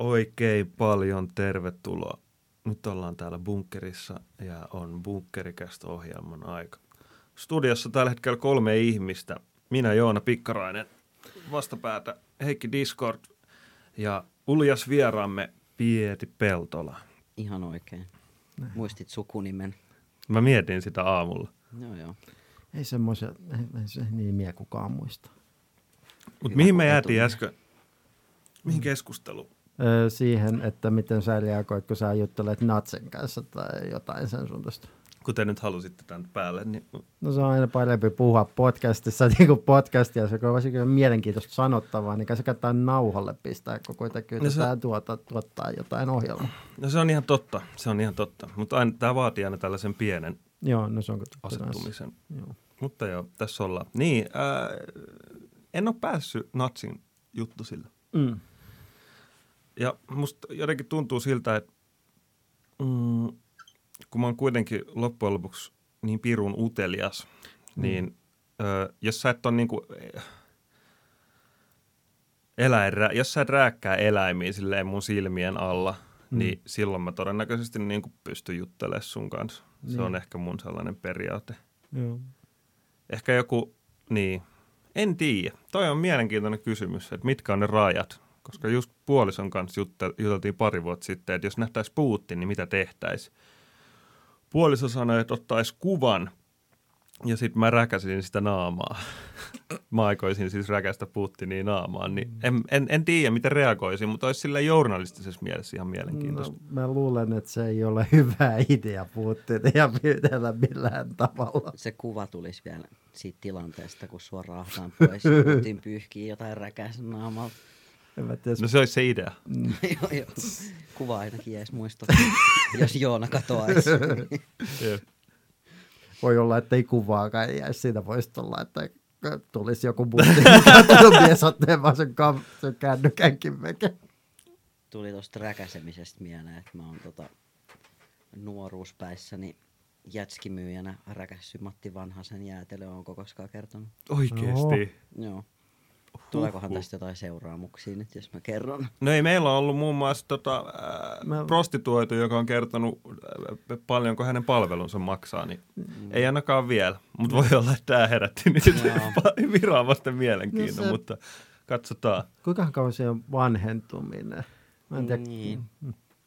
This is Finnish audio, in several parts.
Oikein paljon tervetuloa. Nyt ollaan täällä bunkkerissa ja on bunkkerikästä ohjelman aika. Studiossa tällä hetkellä kolme ihmistä. Minä Joona Pikkarainen, vastapäätä Heikki Discord ja uljas vieraamme Pieti Peltola. Ihan oikein. Muistit sukunimen. Mä mietin sitä aamulla. Joo, joo. Ei semmoisia, ei, ei se nimiä kukaan muista. Mutta mihin me jäätiin äsken? Mihin keskusteluun? Siihen, että miten sä reagoit, kun sä juttelet Natsen kanssa tai jotain sen suuntaista. Kuten nyt halusitte tämän päälle, niin No se on aina parempi puhua podcastissa niin kuin podcastia, se on varsinkin mielenkiintoista sanottavaa, niin se kannattaa nauhalle pistää, kun kuitenkin No se- tuota, tuottaa jotain ohjelmaa. no se on ihan totta, se on ihan totta. Mutta aina, tämä vaatii aina tällaisen pienen Joo, no se on asettumisen. Joo. Mutta joo, tässä ollaan. Niin, ää, en ole päässyt Natsin juttu sillä. Mm. Ja musta jotenkin tuntuu siltä, että mm, kun mä oon kuitenkin loppujen lopuksi niin pirun utelias, mm. niin ö, jos sä et ole niinku, eh, eläin, jos sä et rääkkää eläimiä silleen mun silmien alla, mm. niin silloin mä todennäköisesti niinku pystyn juttelemaan sun kanssa. Se Niin. on ehkä mun sellainen periaate. Joo. Ehkä joku, niin, en tiedä. Toi on mielenkiintoinen kysymys, että mitkä on ne rajat. Koska just puolison kanssa juteltiin pari vuotta sitten, että jos nähtäisi Putin, niin mitä tehtäisiin. Puoliso sanoi, että ottaisi kuvan ja sitten mä räkäsin sitä naamaa. mä aikoisin siis räkästä Putinia naamaan, niin en, en, en tiedä, miten reagoisin, mutta olisi sillä journalistisessa mielessä ihan mielenkiintoista. No, mä luulen, että se ei ole hyvä idea Putinia pyytellä millään tavalla. Se kuva tulisi vielä siitä tilanteesta, kun sua raahataan pois. Putin pyyhkii jotain räkäisen naamalta. No se olisi se idea. joo, joo. Kuva ainakin jäisi muistuttaa, jos Joona katoaisi. Jep. voi olla, että ei kuvaakaan jäisi. Siitä voisi olla, että tulisi joku bussi, mies ottaa vaan sen, kam- sen kännykänkin veke. Tuli tuosta räkäsemisestä mieleen, että mä oon tota, nuoruuspäissäni jätskimyyjänä räkässy Matti Vanhasen jäätelö, onko koskaan kertonut? Oikeesti. Joo. Tuleekohan tästä jotain seuraamuksia nyt, jos mä kerron? No ei, meillä on ollut muun muassa tota, ää, Mä- prostituoitu, joka on kertonut ää, paljonko hänen palvelunsa maksaa, niin mm. ei ainakaan vielä. Mutta voi olla, että tämä herätti nyt Joo. viraan mielenkiinnon, No no se- mutta katsotaan. Kuinka kauan se on vanhentuminen? Mä en tiedä, Niin.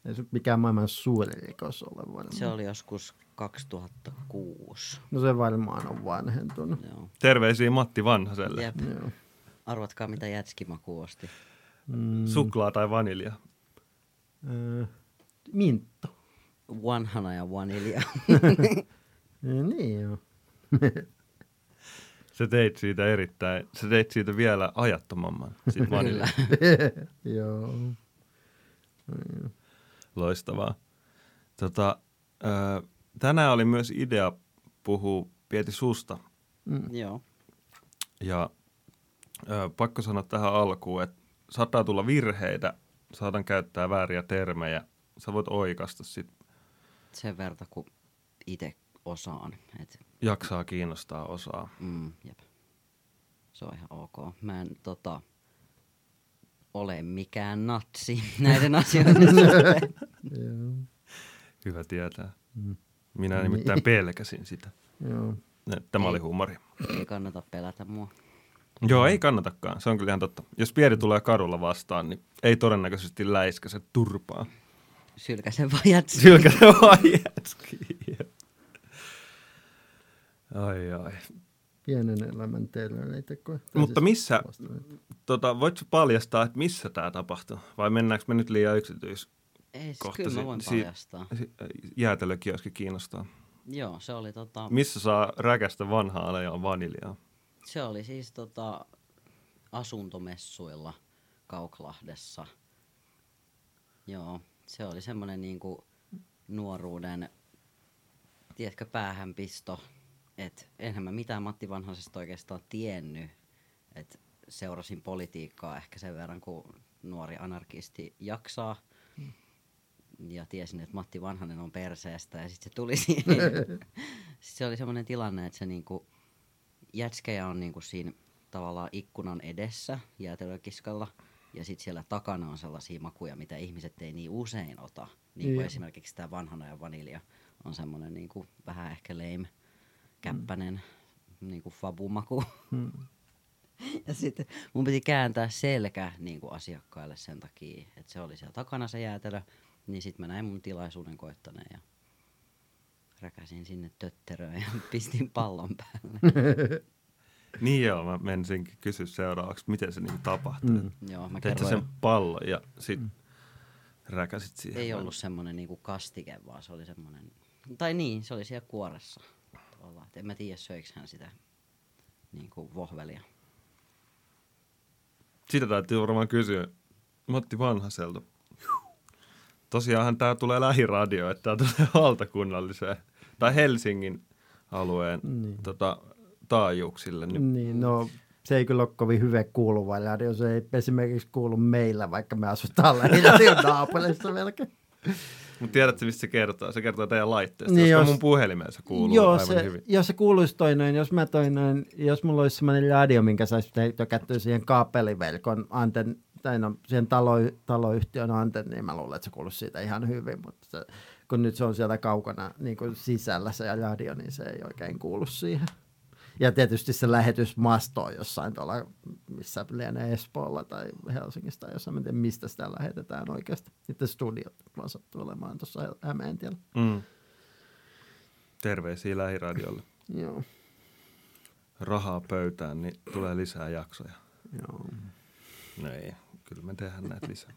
ei se mikään maailman suuri rikos ole varmaan. Se oli joskus 2006. No se varmaan on vanhentunut. Joo. Terveisiä Matti Vanhaselle. Jep. Joo. Arvatkaa, mitä jätskimaku osti. Mm, Suklaa tai vanilja. äh, mintto. Vanhana ja vanilja. Eh, niin joo. Sä teit siitä erittäin, sä teit siitä vielä ajattomamman. Siitä vanilja. Kyllä. joo. Loistavaa. Tota, ää, tänään oli myös idea puhua Pieti susta. Joo. Ja ö, pakko sanoa tähän alkuun, että saattaa tulla virheitä, saatan käyttää vääriä termejä. Sä voit oikasta sit, Sen verta, kun itse osaan. Et, jaksaa kiinnostaa osaa. mm, jep. Se on ihan ok. Mä en tota, ole mikään natsi näiden asioiden suhteen. Hyvä tietää. Mm. Minä nimittäin pelkäsin sitä. joo. Tämä oli huumori. Ei kannata pelätä mua. Joo, ei kannatakaan. Se on kyllä ihan totta. Jos Pieri tulee kadulla vastaan, niin ei todennäköisesti läiskäse turpaa. Sylkäsen vaan jätsi. Sylkäse vaan jätskiin. Ai ai. Pienen elämän teille kun... Mutta missä, vasta- tota, voitko paljastaa, että missä tämä tapahtui? Vai mennäänkö me nyt liian yksityis? Ei, siis Kohta kyllä si- mä voin si- paljastaa. Jäätelökioski kiinnostaa. Joo, se oli tota... Missä saa räkästä vanhaa ajan vaniljaa? Se oli siis tota, asuntomessuilla Kauklahdessa. Joo, se oli semmonen niinku nuoruuden, tiedätkö, päähänpisto. Et enhän mä mitään Matti Vanhasesta oikeastaan tiennyt. Et seurasin politiikkaa ehkä sen verran, kun nuori anarkisti jaksaa. Ja tiesin, että Matti Vanhanen on perseestä ja sitten se tuli siihen. Sit se oli semmoinen tilanne, että se niinku, jätskejä on niinku siinä tavallaan ikkunan edessä jäätelökiskalla. ja sitten siellä takana on sellaisia makuja, mitä ihmiset ei niin usein ota. Niin kuin esimerkiksi tämä vanhana ja vanilja on semmoinen niin kuin vähän ehkä lame, käppänen, niin kuin fabumaku. Mm. Ja sitten mun piti kääntää selkä niin kuin asiakkaille sen takia, että se oli siellä takana se jäätelö. Niin sitten mä näin mun tilaisuuden koittaneen ja räkäsin sinne tötteröön ja pistin pallon päälle. Niin joo, mä menisinkin kysyä seuraavaksi, miten se niin tapahtui. Mm. Joo, mä Teit sen pallon ja sit mm. räkäsit siihen. ei ollut semmonen niinku kastike, vaan se oli semmonen, tai niin, se oli siellä kuoressa. Tavallaan. Et en mä tiedä, söikö hän sitä niinku vohvelia. Sitä täytyy varmaan kysyä Matti Vanhaselta. Tosiaanhan tämä tulee lähiradio, että tämä tulee valtakunnalliseen tai Helsingin alueen Niin. tota, taajuuksille. Niin, Niin, no se ei kyllä ole kovin hyvä kuuluva radio. Se ei esimerkiksi kuulu meillä, vaikka me asutaan lähinnä naapurissa melkein. Mutta tiedätkö, mistä se kertoo? Se kertoo teidän laitteesta, Niin koska jos- mun puhelimeen se kuuluu Joo, aivan se, hyvin. jos se kuuluisi toi noin, jos mä toi noin, jos mulla olisi semmoinen radio, minkä saisi tökättyä siihen kaapeliverkon anten, tai no siihen talo, taloyhtiön antenniin, niin mä luulen, että se kuuluisi siitä ihan hyvin, mutta se, kun nyt se on siellä kaukana niin kuin sisällä se radio, niin se ei oikein kuulu siihen. Ja tietysti se lähetysmasto on jossain tuolla, missä lienee Espoolla tai Helsingissä tai jossain, mä en tiedä, mistä sitä lähetetään oikeasti. Sitten studiot vaan sattuu olemaan tuossa Hämeentiellä. Mm. Terveisiä lähiradiolle. Joo, Rahaa pöytään, niin tulee lisää jaksoja. joo. No ei, kyllä me tehdään näitä lisää.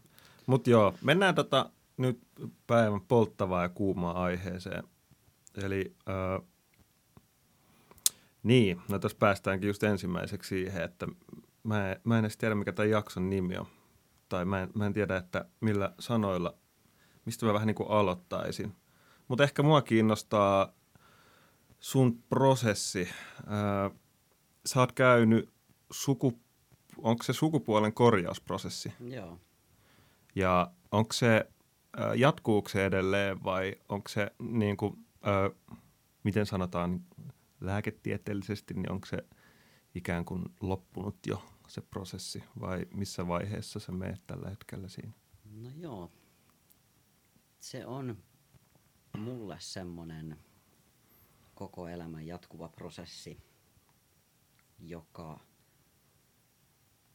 Mutta joo, mennään tota nyt päivän polttavaa ja kuumaa aiheeseen. Eli äh, niin, no tässä päästäänkin just ensimmäiseksi siihen, että mä en, mä en edes tiedä, mikä tämän jakson nimi on. Tai mä en, mä en tiedä, että millä sanoilla, mistä mä vähän niin kuin aloittaisin. Mutta ehkä mua kiinnostaa sun prosessi. Äh, sä oot käynyt suku, onko se sukupuolen korjausprosessi? Joo. Ja onko se, jatkuuko se edelleen vai onko se niin kuin, äh, miten sanotaan lääketieteellisesti, niin onko se ikään kuin loppunut jo se prosessi vai missä vaiheessa sä meet tällä hetkellä siinä? No joo. Se on mulle semmonen koko elämän jatkuva prosessi, joka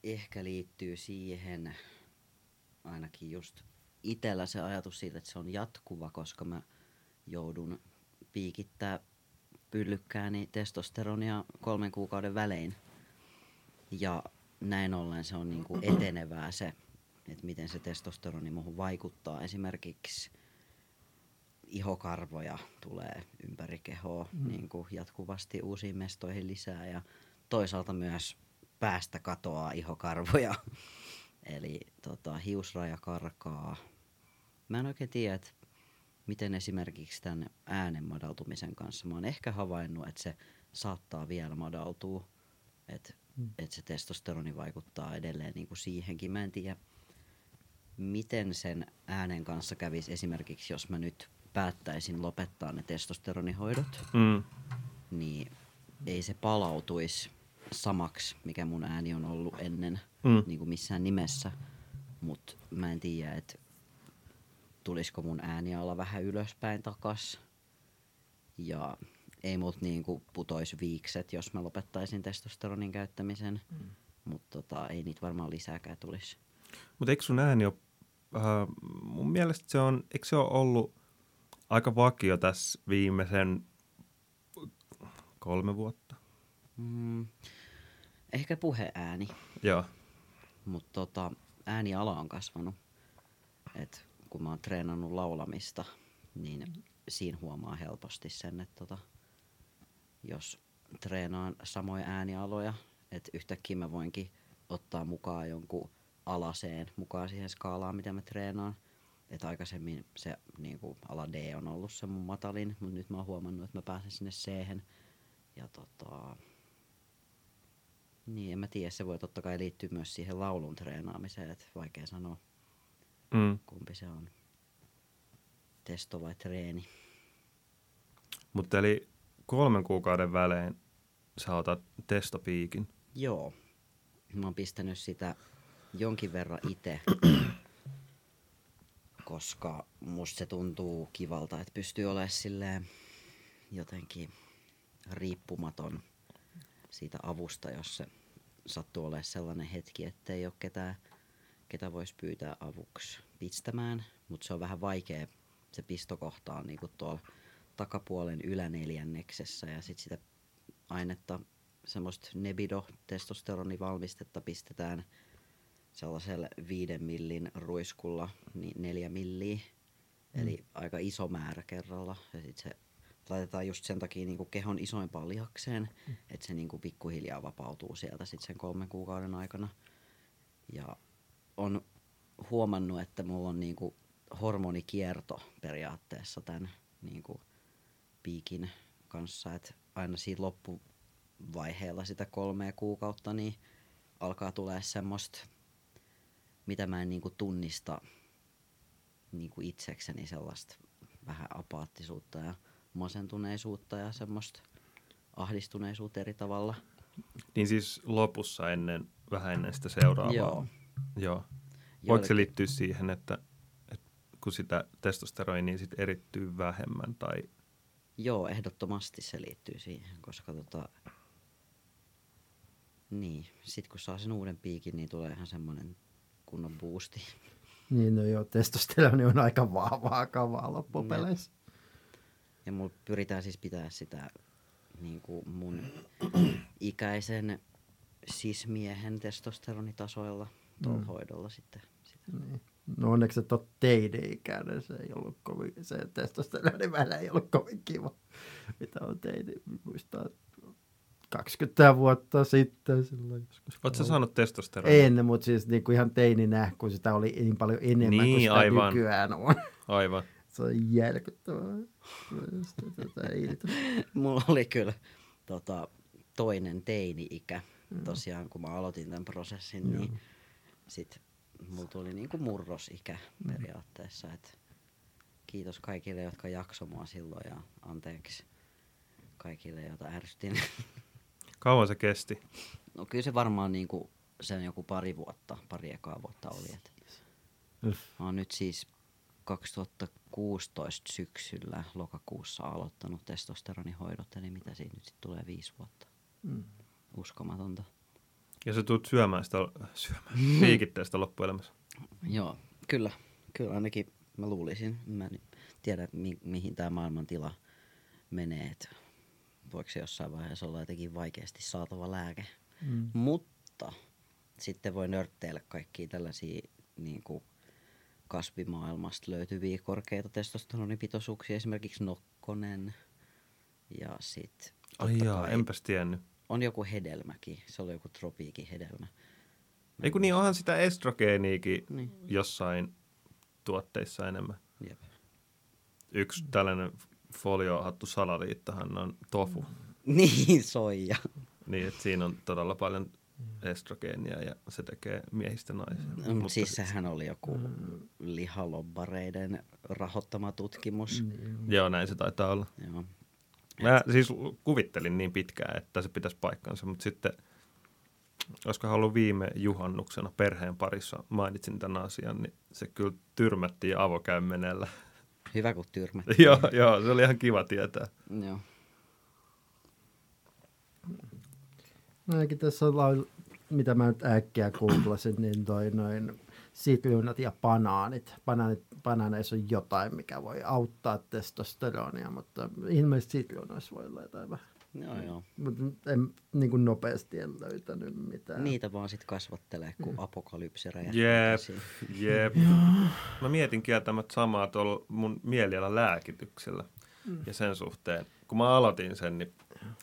ehkä liittyy siihen, ainakin just itellä se ajatus siitä, että se on jatkuva, koska mä joudun piikittää pyllykkääni testosteronia kolmen kuukauden välein. Ja näin ollen se on niinku etenevää se, että miten se testosteroni muuhun vaikuttaa. Esimerkiksi ihokarvoja tulee ympäri kehoa mm. niin kuin jatkuvasti uusiin mestoihin lisää ja toisaalta myös päästä katoaa ihokarvoja. Eli tota, hiusraja karkaa. Mä en oikein tiedä, että miten esimerkiksi tämän äänen madaltumisen kanssa. Mä oon ehkä havainnut, että se saattaa vielä madaltua, että mm. et se testosteroni vaikuttaa edelleen niin kuin siihenkin. Mä en tiedä, miten sen äänen kanssa kävisi esimerkiksi, jos mä nyt päättäisin lopettaa ne testosteronihoidot, Mm. niin ei se palautuisi samaksi, mikä mun ääni on ollut ennen, Mm. niin kuin missään nimessä. Mutta mä en tiedä, että tulisiko mun ääni olla vähän ylöspäin takas. Ja ei mut niinku putois viikset, jos mä lopettaisin testosteronin käyttämisen. Mm. Mutta tota, ei niitä varmaan lisääkään tulisi. Mutta eikö sun ääni ole, äh, mun mielestä se on, eikö se ole ollut aika vakio tässä viimeisen kolme vuotta? Mm, ehkä puheääni, Joo. mutta tota, ääniala on kasvanut. Et kun mä oon treenannut laulamista, niin siinä huomaa helposti sen, että tota, jos treenaan samoja äänialoja, että yhtäkkiä mä voinkin ottaa mukaan jonkun alaseen mukaan siihen skaalaan, mitä mä treenaan. Et aikaisemmin se niin kuin ala D on ollut se mun matalin, mutta nyt mä oon huomannut, että mä pääsen sinne c Ja tota, niin, en mä tiedä, se voi totta kai liittyä myös siihen laulun treenaamiseen, että vaikea sanoa, Mm. kumpi se on. Testo vai treeni. Mutta eli kolmen kuukauden välein sä otat testopiikin. Joo. Mä oon pistänyt sitä jonkin verran itse, koska musta se tuntuu kivalta, että pystyy olemaan silleen jotenkin riippumaton siitä avusta, jos se sattuu olemaan sellainen hetki, ettei ole ketään, ketä voisi pyytää avuksi pistämään, mutta se on vähän vaikea, se pistokohta on niinku tuolla takapuolen yläneljänneksessä ja sitten sitä ainetta, semmoista nebido testosteronivalmistetta pistetään sellaisella viiden millin ruiskulla niin neljä milliä, mm. eli aika iso määrä kerralla. Ja sit se laitetaan just sen takia niin kehon isoimpaan lihakseen, mm. että se niin kuin pikkuhiljaa vapautuu sieltä sit sen kolmen kuukauden aikana. Ja on huomannut, että mulla on niin kuin hormonikierto periaatteessa tämän niin kuin piikin kanssa, että aina siinä loppuvaiheella sitä kolmea kuukautta niin alkaa tulee semmoista, mitä mä en niin kuin tunnista niin kuin itsekseni sellaista vähän apaattisuutta ja masentuneisuutta ja semmoista ahdistuneisuutta eri tavalla. Niin siis lopussa ennen, vähän ennen sitä seuraavaa. Joo. Joo. Voiko se liittyä siihen, että, että kun sitä testosteroinia sit erittyy vähemmän tai... Joo, ehdottomasti se liittyy siihen, koska tota... Niin, sit kun saa sen uuden piikin, niin tulee ihan semmoinen kunnon boosti. Niin, no joo, testosteroni on aika vahvaa kavaa loppupeleissä. Ja mulla pyritään siis pitää sitä niin kuin mun ikäisen sismiehen testosteronitasoilla tuolla mm. hoidolla sitten. Sitä. Niin. No onneksi et ole teini-ikäinen, se ei ollut kovin, se testosteroni välillä ei ollut kovin kiva, mitä on teini, muistaa 20 vuotta sitten silloin joskus. Oletko saanut testosteronia? En, mutta siis niin kuin ihan teininä, kun sitä oli niin paljon enemmän niin, kuin sitä aivan. nykyään on. Aivan. Se on järkyttävää. Tätä Mulla oli kyllä tota, toinen teini-ikä. Tosiaan kun mä aloitin tämän prosessin, Joo. niin sit mulla tuli niinku murrosikä periaatteessa. Et kiitos kaikille, jotka jakso mua silloin ja anteeksi kaikille, joita ärsytin. Kauan se kesti? No kyllä se varmaan niinku sen joku pari vuotta, pari ekaa vuotta oli. Et mä oon nyt siis 2016 syksyllä lokakuussa aloittanut testosteronihoidot, eli mitä siitä nyt sitten tulee viisi vuotta. Mm. Uskomatonta. Ja sä tulet syömään sitä, syömään, piikittää sitä loppuelämässä. Joo, kyllä. Kyllä ainakin mä luulisin. Mä en tiedä, mi- mihin tämä maailman tila menee. Et voiko se jossain vaiheessa olla jotenkin vaikeasti saatava lääke. Mm. Mutta sitten voi nörtteillä kaikkia tällaisia niin kuin kasvimaailmasta löytyviä korkeita testosteronipitoisuuksia, esimerkiksi nokkonen. Ja sitten Ai jaa, enpäs tiennyt. On joku hedelmäkin, se oli joku tropiikin hedelmä. Ei kun niin, onhan sitä estrogeeniikin Niin. jossain tuotteissa enemmän. Jep. Yksi tällainen foliohattu salaliittahan on tofu. Niin, soija. Niin, että siinä on todella paljon estrogeenia ja se tekee miehistä naisia. Mm, Mutta siis sehän oli joku lihalobbareiden rahoittama tutkimus. Joo, näin se taitaa olla. Joo. Mä siis kuvittelin niin pitkään, että se pitäisi paikkansa, mutta sitten, olisiko ollut viime juhannuksena perheen parissa mainitsin tämän asian, niin se kyllä tyrmättiin avokäymenellä. Hyvä kun tyrmät. joo, joo, se oli ihan kiva tietää. Joo. Ainakin tässä on, laul- mitä mä nyt äkkiä googlasin, niin toi noin sitruunat ja banaanit. Banaanit, banaaneissa on jotain, mikä voi auttaa testosteronia, mutta ilmeisesti sitruunoissa voi olla jotain vähän. Joo, joo. Mutta en niin kuin nopeasti en löytänyt mitään. Niitä vaan sit kasvattelee, kun apokalypsi räjähtää Jep, jep. Mä mietin kieltämättä samaa tuolla mun mielialan lääkityksellä ja sen suhteen. Kun mä aloitin sen, niin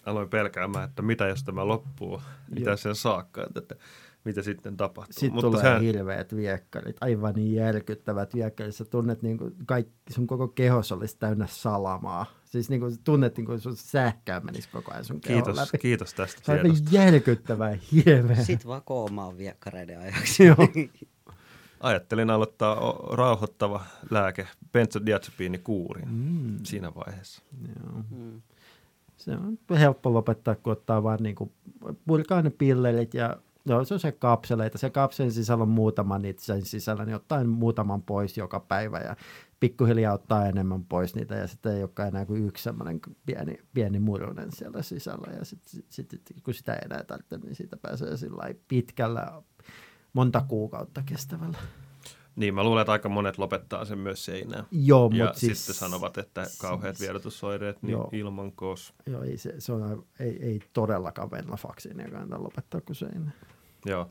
aloin pelkäämään, että mitä jos tämä loppuu, mitä sen saakka, että, että mitä sitten tapahtuu. Sitten tulee sehän... hirveät viekkarit, aivan niin järkyttävät viekkarit. Sä tunnet, niin kuin kaikki, sun koko kehos olisi täynnä salamaa. Siis niin kuin tunnet, niin kuin sun sähkää menisi koko ajan sun kehon kiitos, läpi. kiitos tästä Se on aivan tiedosta. järkyttävää, hirveä. Sitten vaan koomaan viekkareiden ajaksi. Joo. Ajattelin aloittaa rauhoittava lääke, benzodiazepiinikuurin mm. siinä vaiheessa. Joo. Mm. Se on helppo lopettaa, kun ottaa vaan niin kuin, purkaa ne pillerit ja No se on se kapseleita. Se kapselin sisällä on muutama niitä sen sisällä, niin ottaa muutaman pois joka päivä ja pikkuhiljaa ottaa enemmän pois niitä ja sitten ei olekaan enää kuin yksi semmoinen pieni, pieni murunen siellä sisällä ja sitten sit, sit, kun sitä ei enää tarvitse, niin siitä pääsee pitkällä monta kuukautta kestävällä. Niin, mä luulen, että aika monet lopettaa sen myös seinään. Joo, ja mutta siis, sitten sanovat, että kauheat siis- vierotusoireet niin Joo. ilman kos. Joo, ei, se, se on, ei, ei todellakaan venlafaksiinia kannata lopettaa kuin seinään. Joo.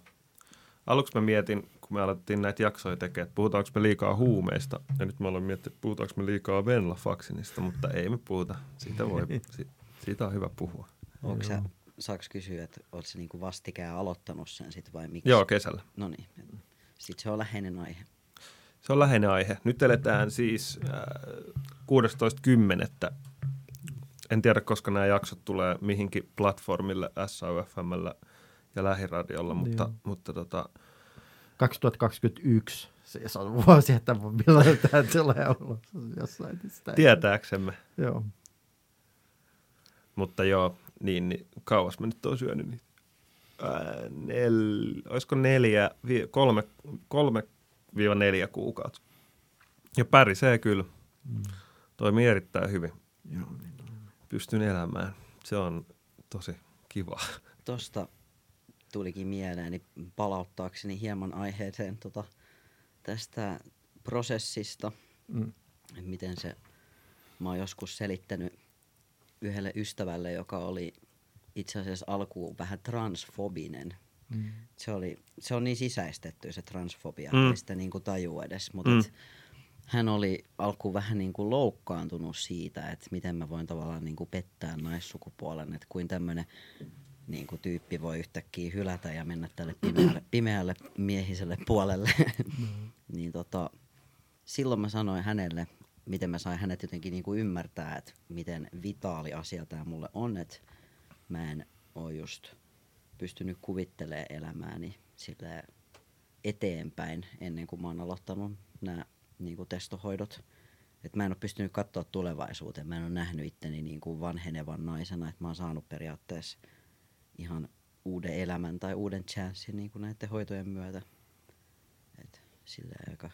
Aluksi mä mietin, kun me alettiin näitä jaksoja tekemään, että puhutaanko me liikaa huumeista. Ja nyt mä aloin miettiä, että puhutaanko me liikaa venlafaksinista, mutta ei me puhuta. Siitä, voi, si, siitä on hyvä puhua. Onko sä, saaks kysyä, että oot sä niinku vastikään aloittanut sen sit vai miksi? Joo, kesällä. No niin. Sitten se on läheinen aihe. Se on läheinen aihe. Nyt eletään siis äh, 16.10. En tiedä, koska nämä jaksot tulee mihinkin platformille, SAUFMllä ja Lähiradiolla, mutta, Joo. mutta tota, 2021, siis on vuosi, että milloin tämä tulee ulos jossain. Sitä tietääksemme. Joo. Mutta joo, niin, niin kauas mä nyt oon syönyt niitä. Ää, nel, olisiko neljä, vi, kolme, kolme viiva neljä kuukautta. Ja pärisee kyllä. Mm. Toimii erittäin hyvin. Joo, niin. Pystyn elämään. Se on tosi kiva. Tosta tulikin mieleeni palauttaakseni hieman aiheeseen tota, tästä prosessista, Mm. miten se, mä oon joskus selittänyt yhdelle ystävälle, joka oli itse asiassa alkuun vähän transfobinen. Mm. Se, oli, se on niin sisäistetty se transfobia, Mm. mm. ei sitä niinku taju edes, mutta Mm. mm. hän oli alkuun vähän niinku loukkaantunut siitä, että miten mä voin tavallaan niinku pettää naissukupuolen, että kuin tämmöinen niinku tyyppi voi yhtäkkiä hylätä ja mennä tälle pimeälle, pimeälle miehiselle puolelle. niin tota, silloin mä sanoin hänelle, miten mä sain hänet jotenkin niinku ymmärtää, että miten vitaali asia tämä mulle on, että mä en oo just pystynyt kuvittelemaan elämääni sille eteenpäin ennen kuin mä oon aloittanut nämä niinku testohoidot. Et mä en ole pystynyt katsoa tulevaisuuteen. Mä en ole nähnyt itteni niinku vanhenevan naisena, että mä oon saanut periaatteessa ihan uuden elämän tai uuden chanssin niinku näiden hoitojen myötä. Et silleen aika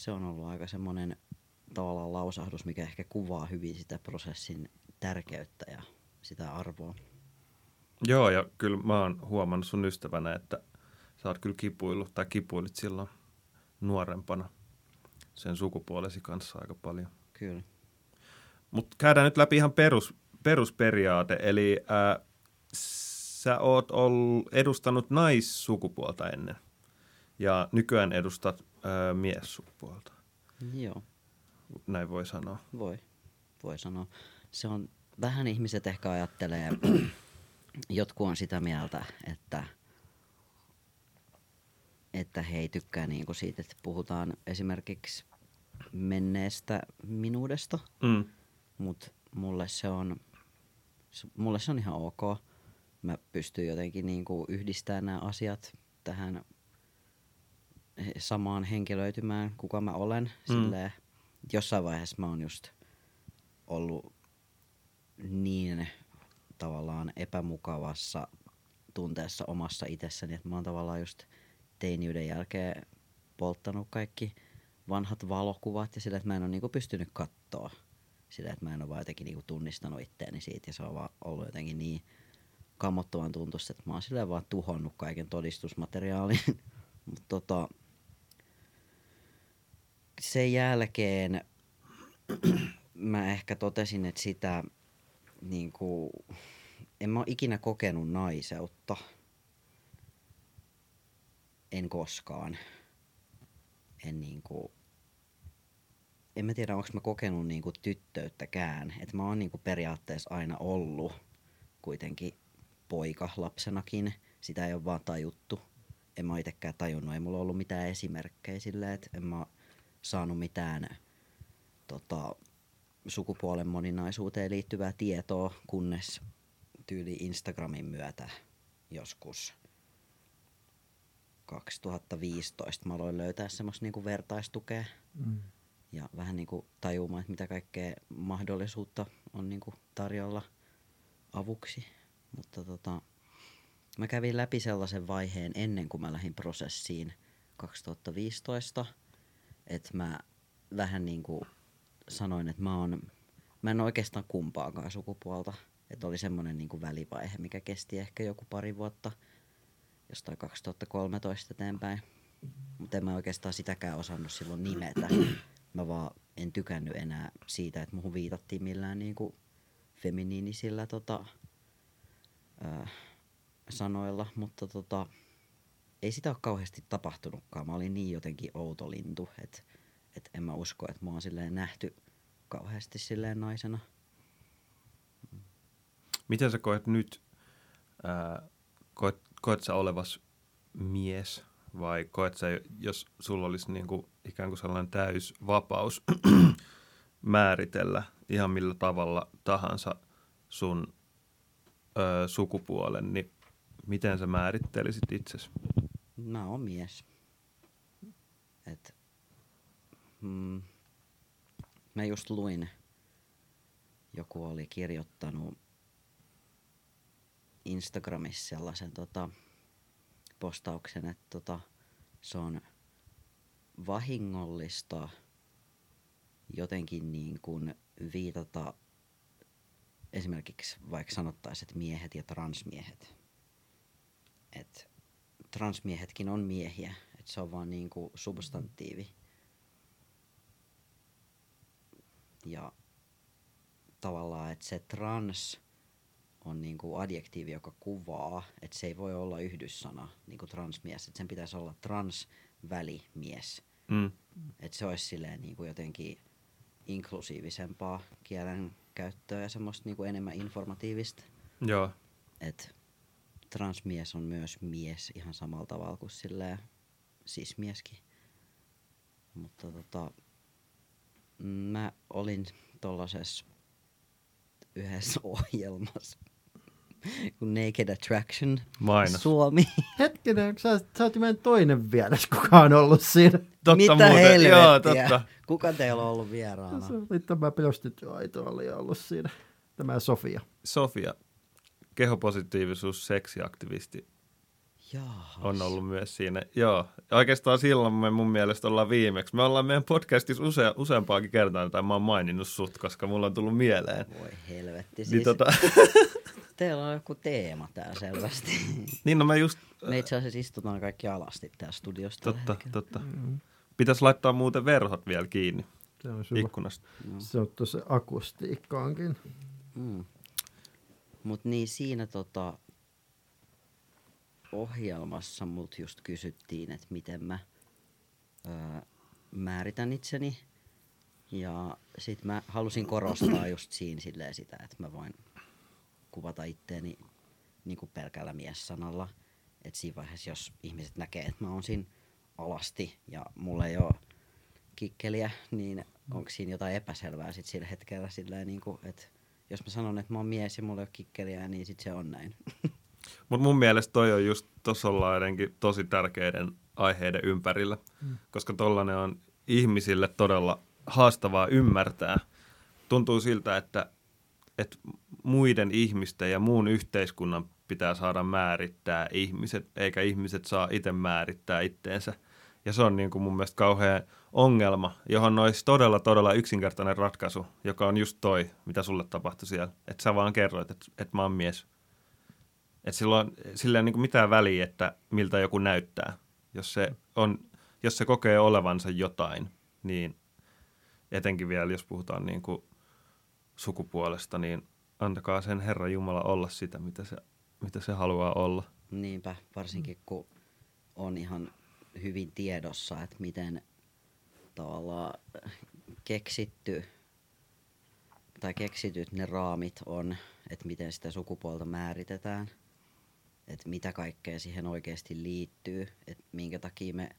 se on ollut aika semmoinen tavallaan lausahdus, mikä ehkä kuvaa hyvin sitä prosessin tärkeyttä ja sitä arvoa. Joo, ja kyllä mä oon huomannut sun ystävänä, että sä oot kyllä kipuillut tai kipuilit silloin nuorempana sen sukupuolesi kanssa aika paljon. Kyllä. Mutta käydään nyt läpi ihan perus, perusperiaate, eli ää, sä oot ollut, edustanut naissukupuolta ennen ja nykyään edustat ää, miessukupuolta, Joo, näin voi sanoa. voi, voi sanoa. Se on, vähän ihmiset ehkä ajattelee, jotkut on sitä mieltä, että, että he ei tykkää niinku siitä, että puhutaan esimerkiksi menneestä minuudesta, Mm. mutta mulle se on, mulle se on ihan ok. Mä pystyn jotenkin niinku yhdistämään nämä asiat tähän samaan henkilöitymään, kuka mä olen. Mm. Silleen, jossain vaiheessa mä oon just ollut niin tavallaan epämukavassa tunteessa omassa itsessäni, että mä oon tavallaan just teiniyden jälkeen polttanut kaikki vanhat valokuvat ja sillä, että mä en ole niinku pystynyt kattoa sillä, että mä en ole vaan jotenkin niinku tunnistanut itteeni siitä ja se on vaan ollut jotenkin niin kammottavan tuntuista, että mä oon silleen vaan tuhonnut kaiken todistusmateriaalin. Mutta tota, sen jälkeen mä ehkä totesin, että sitä niinku, en mä ole ikinä kokenut naiseutta. En koskaan. En niinku, en mä tiedä, onko mä kokenut niinku tyttöyttäkään. Että mä oon niinku periaatteessa aina ollut kuitenkin poika lapsenakin. Sitä ei ole vaan tajuttu. En mä oo itekään tajunnut. Ei mulla ollut mitään esimerkkejä silleen, että en mä saanut mitään tota, sukupuolen moninaisuuteen liittyvää tietoa, kunnes tyyli Instagramin myötä joskus 2015 mä aloin löytää semmoista niinku vertaistukea Mm. ja vähän niinku tajumaan, että mitä kaikkea mahdollisuutta on niinku tarjolla avuksi. Mutta tota, mä kävin läpi sellaisen vaiheen ennen kuin mä lähdin prosessiin 2015, että mä vähän niin kuin sanoin, että mä, oon, mä en oikeastaan kumpaakaan sukupuolta. Että oli semmoinen niin välivaihe, mikä kesti ehkä joku pari vuotta, jostain 2013 eteenpäin. Mutta en mä oikeastaan sitäkään osannut silloin nimetä. Mä vaan en tykännyt enää siitä, että muhun viitattiin millään niin kuin feminiinisillä tota, ää, sanoilla, mutta tota, ei sitä ole kauheasti tapahtunutkaan. Mä olin niin jotenkin outo lintu, että et en mä usko, että mä oon silleen nähty kauheasti silleen naisena. Miten sä koet nyt, ää, koet, koet sä olevas mies vai koet sä, jos sulla olisi niinku ikään kuin sellainen täys vapaus määritellä ihan millä tavalla tahansa sun ö, sukupuolen, niin miten sä määrittelisit itsesi? Mä oon mies. Et, mm, mä just luin, joku oli kirjoittanut Instagramissa sellaisen tota, postauksen, että tota, se on vahingollista jotenkin niin kuin viitata esimerkiksi vaikka sanottaisiin, että miehet ja transmiehet. Että transmiehetkin on miehiä, että se on vaan niin kuin substantiivi. Ja tavallaan, että se trans on niin kuin adjektiivi, joka kuvaa, että se ei voi olla yhdyssana, niin kuin transmies, että sen pitäisi olla transvälimies. Mm. Että se olisi silleen niin kuin jotenkin inklusiivisempaa kielen käyttöä ja semmoista niin kuin enemmän informatiivista. Joo. Että transmies on myös mies ihan samalla tavalla kuin silleen sismieskin. Mutta tota, mä olin tollasessa yhdessä ohjelmassa kuin Naked Attraction Mainos. Suomi. Hetkinen, sä, sä oot toinen vieras, kuka on ollut siinä. Totta Mitä muuten. helvettiä? Joo, totta. Kuka teillä on ollut vieraana? Se oli tämä prostituoitu oli ollut siinä. Tämä Sofia. Sofia, kehopositiivisuus, seksiaktivisti, Jaahas. on ollut myös siinä. Joo, oikeastaan silloin me mun mielestä ollaan viimeksi. Me ollaan meidän podcastissa use, useampaakin kertaa, tai mä oon maininnut sut, koska mulla on tullut mieleen. Voi helvetti. Siis Niin, tota, Teillä on joku teema täällä selvästi. niin no mä just, Me itse asiassa istutaan kaikki alasti täällä studiossa. tällä totta, hetkellä. totta. Pitäisi laittaa muuten verhot vielä kiinni Se on sulla. ikkunasta. Se on tuossa akustiikkaankin. Mm. Mut niin siinä tota, ohjelmassa mut just kysyttiin, että miten mä öö, määritän itseni. Ja sit mä halusin korostaa just siinä silleen sitä, että mä voin kuvata itteeni niinku pelkällä mies-sanalla. Et siinä vaiheessa, jos ihmiset näkee, että mä oon siinä alasti ja mulla ei ole kikkeliä, niin onko siinä jotain epäselvää sit sillä hetkellä silleen niinku, että jos mä sanon, että mä oon mies ja mulla ei ole kikkeliä, niin sit se on näin. Mutta mun mielestä toi on just, ollaan jotenkin tosi tärkeiden aiheiden ympärillä, mm. koska tollanen on ihmisille todella haastavaa ymmärtää. Tuntuu siltä, että, että muiden ihmisten ja muun yhteiskunnan pitää saada määrittää ihmiset, eikä ihmiset saa itse määrittää itteensä. Ja se on niin kuin mun mielestä kauhean ongelma, johon olisi todella, todella yksinkertainen ratkaisu, joka on just toi, mitä sulle tapahtui siellä. Että sä vaan kerroit, että, että mä oon mies. Että silloin, sillä ei ole niin mitään väliä, että miltä joku näyttää. Jos se, on, jos se kokee olevansa jotain, niin etenkin vielä, jos puhutaan niin kuin sukupuolesta, niin antakaa sen Herra Jumala olla sitä, mitä se, mitä se haluaa olla. Niinpä, varsinkin kun on ihan hyvin tiedossa, että miten tavallaan keksitty tai keksityt ne raamit on, että miten sitä sukupuolta määritetään, että mitä kaikkea siihen oikeasti liittyy, että minkä takia me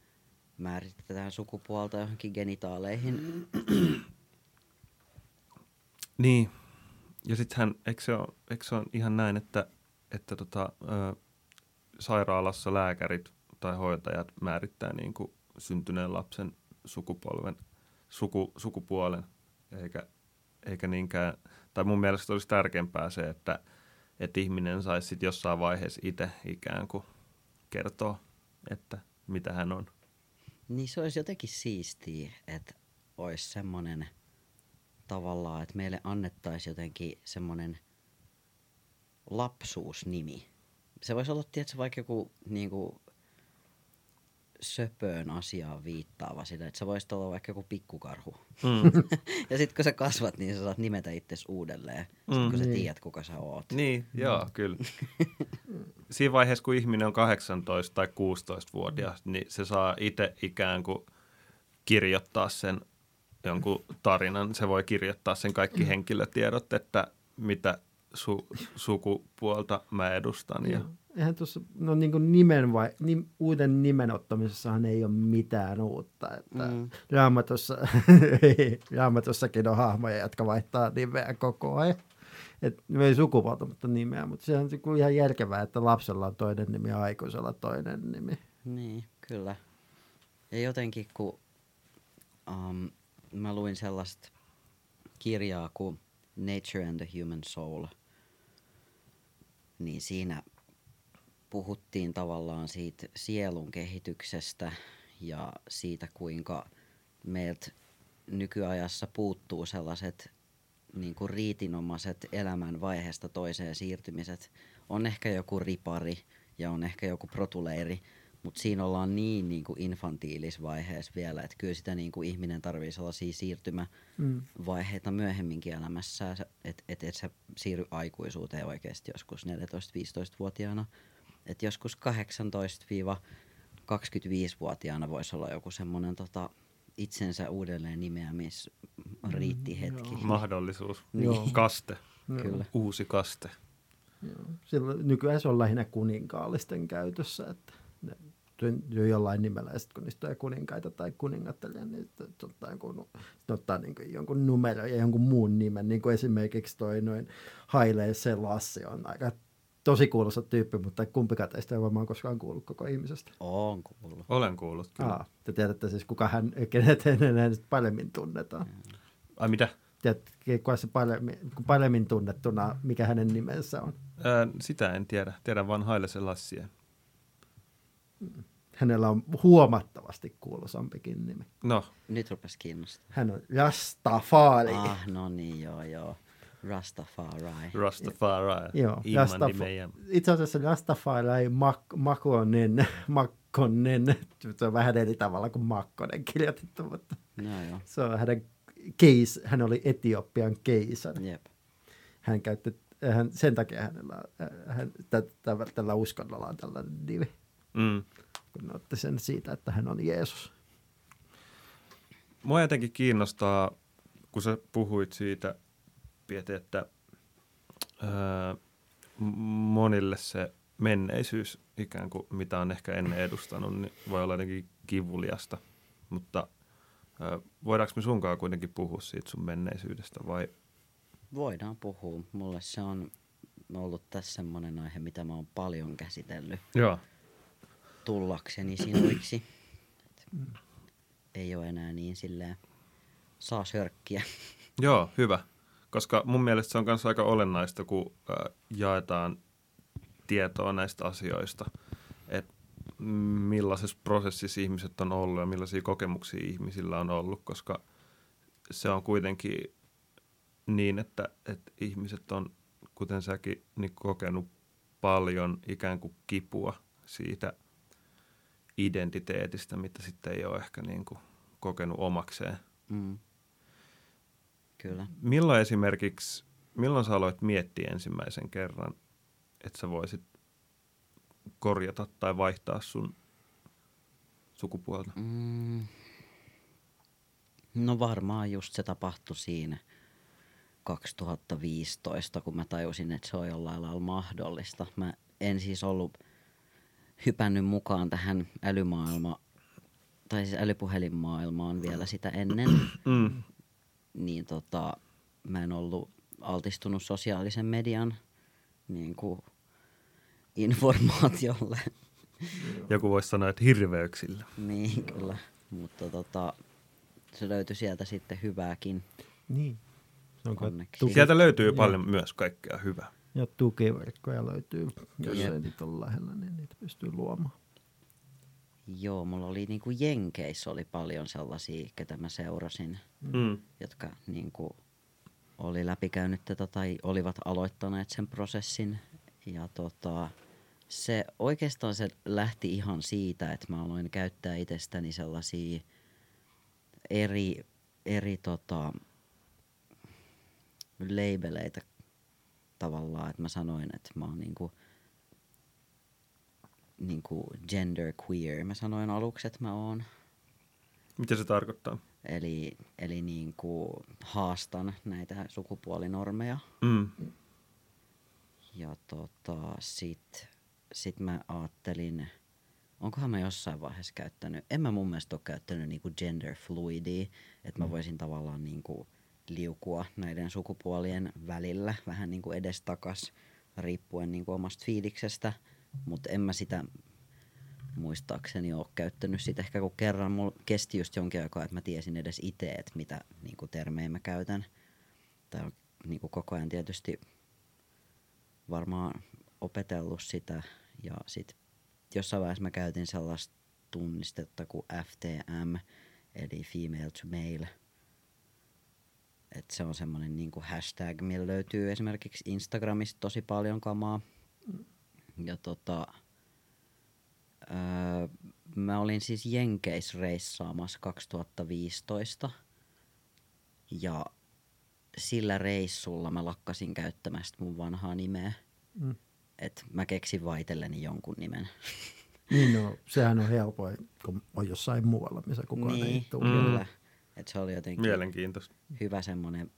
määritetään sukupuolta johonkin genitaaleihin. Niin. Ja sittenhän, eikö se, ole, eikö se ole ihan näin, että, että tota, ö, sairaalassa lääkärit tai hoitajat määrittää niin kuin syntyneen lapsen sukupolven, suku, sukupuolen, eikä, eikä niinkään, tai mun mielestä olisi tärkeämpää se, että, että ihminen saisi sitten jossain vaiheessa itse ikään kuin kertoa, että mitä hän on. Niin se olisi jotenkin siistiä, että olisi semmoinen tavallaan, että meille annettaisiin jotenkin semmoinen lapsuusnimi. Se voisi olla, tietysti vaikka joku niin kuin, söpöön asiaan viittaava sitä, että sä voisit olla vaikka joku pikkukarhu. Mm. ja sitten kun sä kasvat, niin sä saat nimetä itsesi uudelleen, sit, Mm. kun sä Niin. tiedät, kuka sä oot. Niin, joo, kyllä. Siinä vaiheessa, kun ihminen on 18 tai 16-vuotias, niin se saa itse ikään kuin kirjoittaa sen jonkun tarinan. Se voi kirjoittaa sen kaikki henkilötiedot, että mitä su- sukupuolta mä edustan. Ja. Eihän tuossa, no niin kuin nimen vai, nim, uuden nimen ottamisessahan ei ole mitään uutta. Että Mm. raamatussa, raamatussakin on hahmoja, jotka vaihtaa nimeä koko ajan. Et, no ei sukupuolta, mutta nimeä, mutta se on kuin ihan järkevää, että lapsella on toinen nimi ja aikuisella toinen nimi. Niin, kyllä. Ja jotenkin kun um, mä luin sellaista kirjaa kuin Nature and the Human Soul, niin siinä puhuttiin tavallaan siitä sielun kehityksestä ja siitä, kuinka meiltä nykyajassa puuttuu sellaiset niin kuin riitinomaiset elämän vaiheesta toiseen siirtymiset. On ehkä joku ripari ja on ehkä joku protuleiri, mutta siinä ollaan niin, niin kuin infantiilisvaiheessa vielä, että kyllä sitä niin kuin ihminen tarvii sellaisia siirtymävaiheita myöhemminkin elämässä, että et, et sä siirry aikuisuuteen oikeasti joskus 14-15-vuotiaana. Että joskus 18-25-vuotiaana voisi olla joku semmoinen tota, itsensä uudelleen nimeämis riitti hetki. mahdollisuus. Joo. Kaste. Kyllä. Uusi kaste. Joo. Silloin, nykyään se on lähinnä kuninkaallisten käytössä, että ne jo jollain nimellä, ja sitten kun niistä tulee kuninkaita tai kuningattaria, niin sitten ottaa, jonkun, ottaa niin kuin jonkun numero ja jonkun muun nimen, niin kuin esimerkiksi toi noin Haile Selassie on aika tosi kuuluisa tyyppi, mutta kumpikaan teistä ei varmaan koskaan kuullut koko ihmisestä. On kuullut. Olen kuullut kyllä. Aa, te tiedätte siis, kuka hän, kenet hänen paremmin tunnetaan. Ai mitä? Tiedätte, kuka se paremmin, paremmin tunnettuna, mikä hänen nimensä on. Ää, sitä en tiedä. Tiedän vain Haile Selassie. Hänellä on huomattavasti kuuluisampikin nimi. No, Nyt rupes kiinnostaa. Hän on Rastafari. Ah, no niin, joo, joo. Rastafari. Rastafari. Joo, Imandi Rastaf- meidän. Itse asiassa Rastafari Mak- Makonen, Makkonen, se on vähän eri tavalla kuin Makkonen kirjoitettu, mutta No joo, se on hänen keis, hän oli Etiopian keisari. jep. Hän käytti, hän, sen takia hänellä, äh, hän, tä, tä, tällä uskonnolla on tällainen nimi, Mm. kun otti sen siitä, että hän on Jeesus. Mua jotenkin kiinnostaa, kun sä puhuit siitä, Pieti, että ää, monille se menneisyys, ikään kuin mitä on ehkä ennen edustanut, niin voi olla jotenkin kivuliasta. Mutta ää, voidaanko me sunkaan kuitenkin puhua siitä sun menneisyydestä vai? Voidaan puhua. Mulle se on ollut tässä semmoinen aihe, mitä mä oon paljon käsitellyt Joo. tullakseni sinuiksi. Et Ei ole enää niin silleen saa sörkkiä. Joo, hyvä. Koska mun mielestä se on myös aika olennaista, kun jaetaan tietoa näistä asioista, että millaisessa prosessissa ihmiset on ollut ja millaisia kokemuksia ihmisillä on ollut, koska se on kuitenkin niin, että, että ihmiset on, kuten säkin, niin kokenut paljon ikään kuin kipua siitä identiteetistä, mitä sitten ei ole ehkä niin kuin kokenut omakseen. Mm. Kyllä. Milloin esimerkiksi, milloin sä aloit miettiä ensimmäisen kerran, että sä voisit korjata tai vaihtaa sun sukupuolta? Mm. No varmaan just se tapahtui siinä 2015, kun mä tajusin, että se on jollain lailla mahdollista. Mä en siis ollut hypännyt mukaan tähän älymaailma, tai siis älypuhelinmaailmaan vielä sitä ennen. Mm. Niin tota, mä en ollut altistunut sosiaalisen median niin kuin informaatiolle. Joku voisi sanoa, että hirveyksillä. Niin, kyllä. Mutta tota, se löytyi sieltä sitten hyvääkin. Niin. Se on Onneksi. tuki- Sieltä löytyy Joo. paljon myös kaikkea hyvää. Ja tukiverkkoja löytyy, jos Jep. ei niitä ole lähellä, niin niitä pystyy luomaan. Joo, mulla oli niinku Jenkeissä oli paljon sellaisia, ketä mä seurasin, Mm. jotka niinku oli läpikäynyt tätä tai olivat aloittaneet sen prosessin. Ja tota, se oikeastaan se lähti ihan siitä, että mä aloin käyttää itsestäni sellaisia eri, eri tota, labeleitä tavallaan, että mä sanoin, että mä oon niinku, niinku gender queer. Mä sanoin aluksi, että mä oon. Mitä se tarkoittaa? Eli, eli niinku haastan näitä sukupuolinormeja. Mm. Ja tota, sit, sit mä ajattelin, onkohan mä jossain vaiheessa käyttänyt, en mä mun mielestä ole käyttänyt niinku gender fluidia, että mä voisin tavallaan niinku liukua näiden sukupuolien välillä vähän niinku edestakas riippuen niinku omasta fiiliksestä, mutta en mä sitä muistaakseni ole käyttänyt sitä ehkä kun kerran mulla kesti just jonkin aikaa, että mä tiesin edes itse, että mitä niinku termejä mä käytän. Tai on niinku koko ajan tietysti varmaan opetellut sitä ja sit jossain vaiheessa mä käytin sellaista tunnistetta kuin FTM, eli female to male. Et se on semmonen niinku hashtag, millä löytyy esimerkiksi Instagramista tosi paljon kamaa. Ja tota, öö, mä olin siis Jenkeis reissaamassa 2015 ja sillä reissulla mä lakkasin käyttämästä mun vanhaa nimeä. Mm. Et mä keksin vaitelleni jonkun nimen. Niin no, sehän on helpoin, kun on jossain muualla, missä kukaan ei niin, tunne. kyllä. Et se oli jotenkin Mielenkiintoista. hyvä semmoinen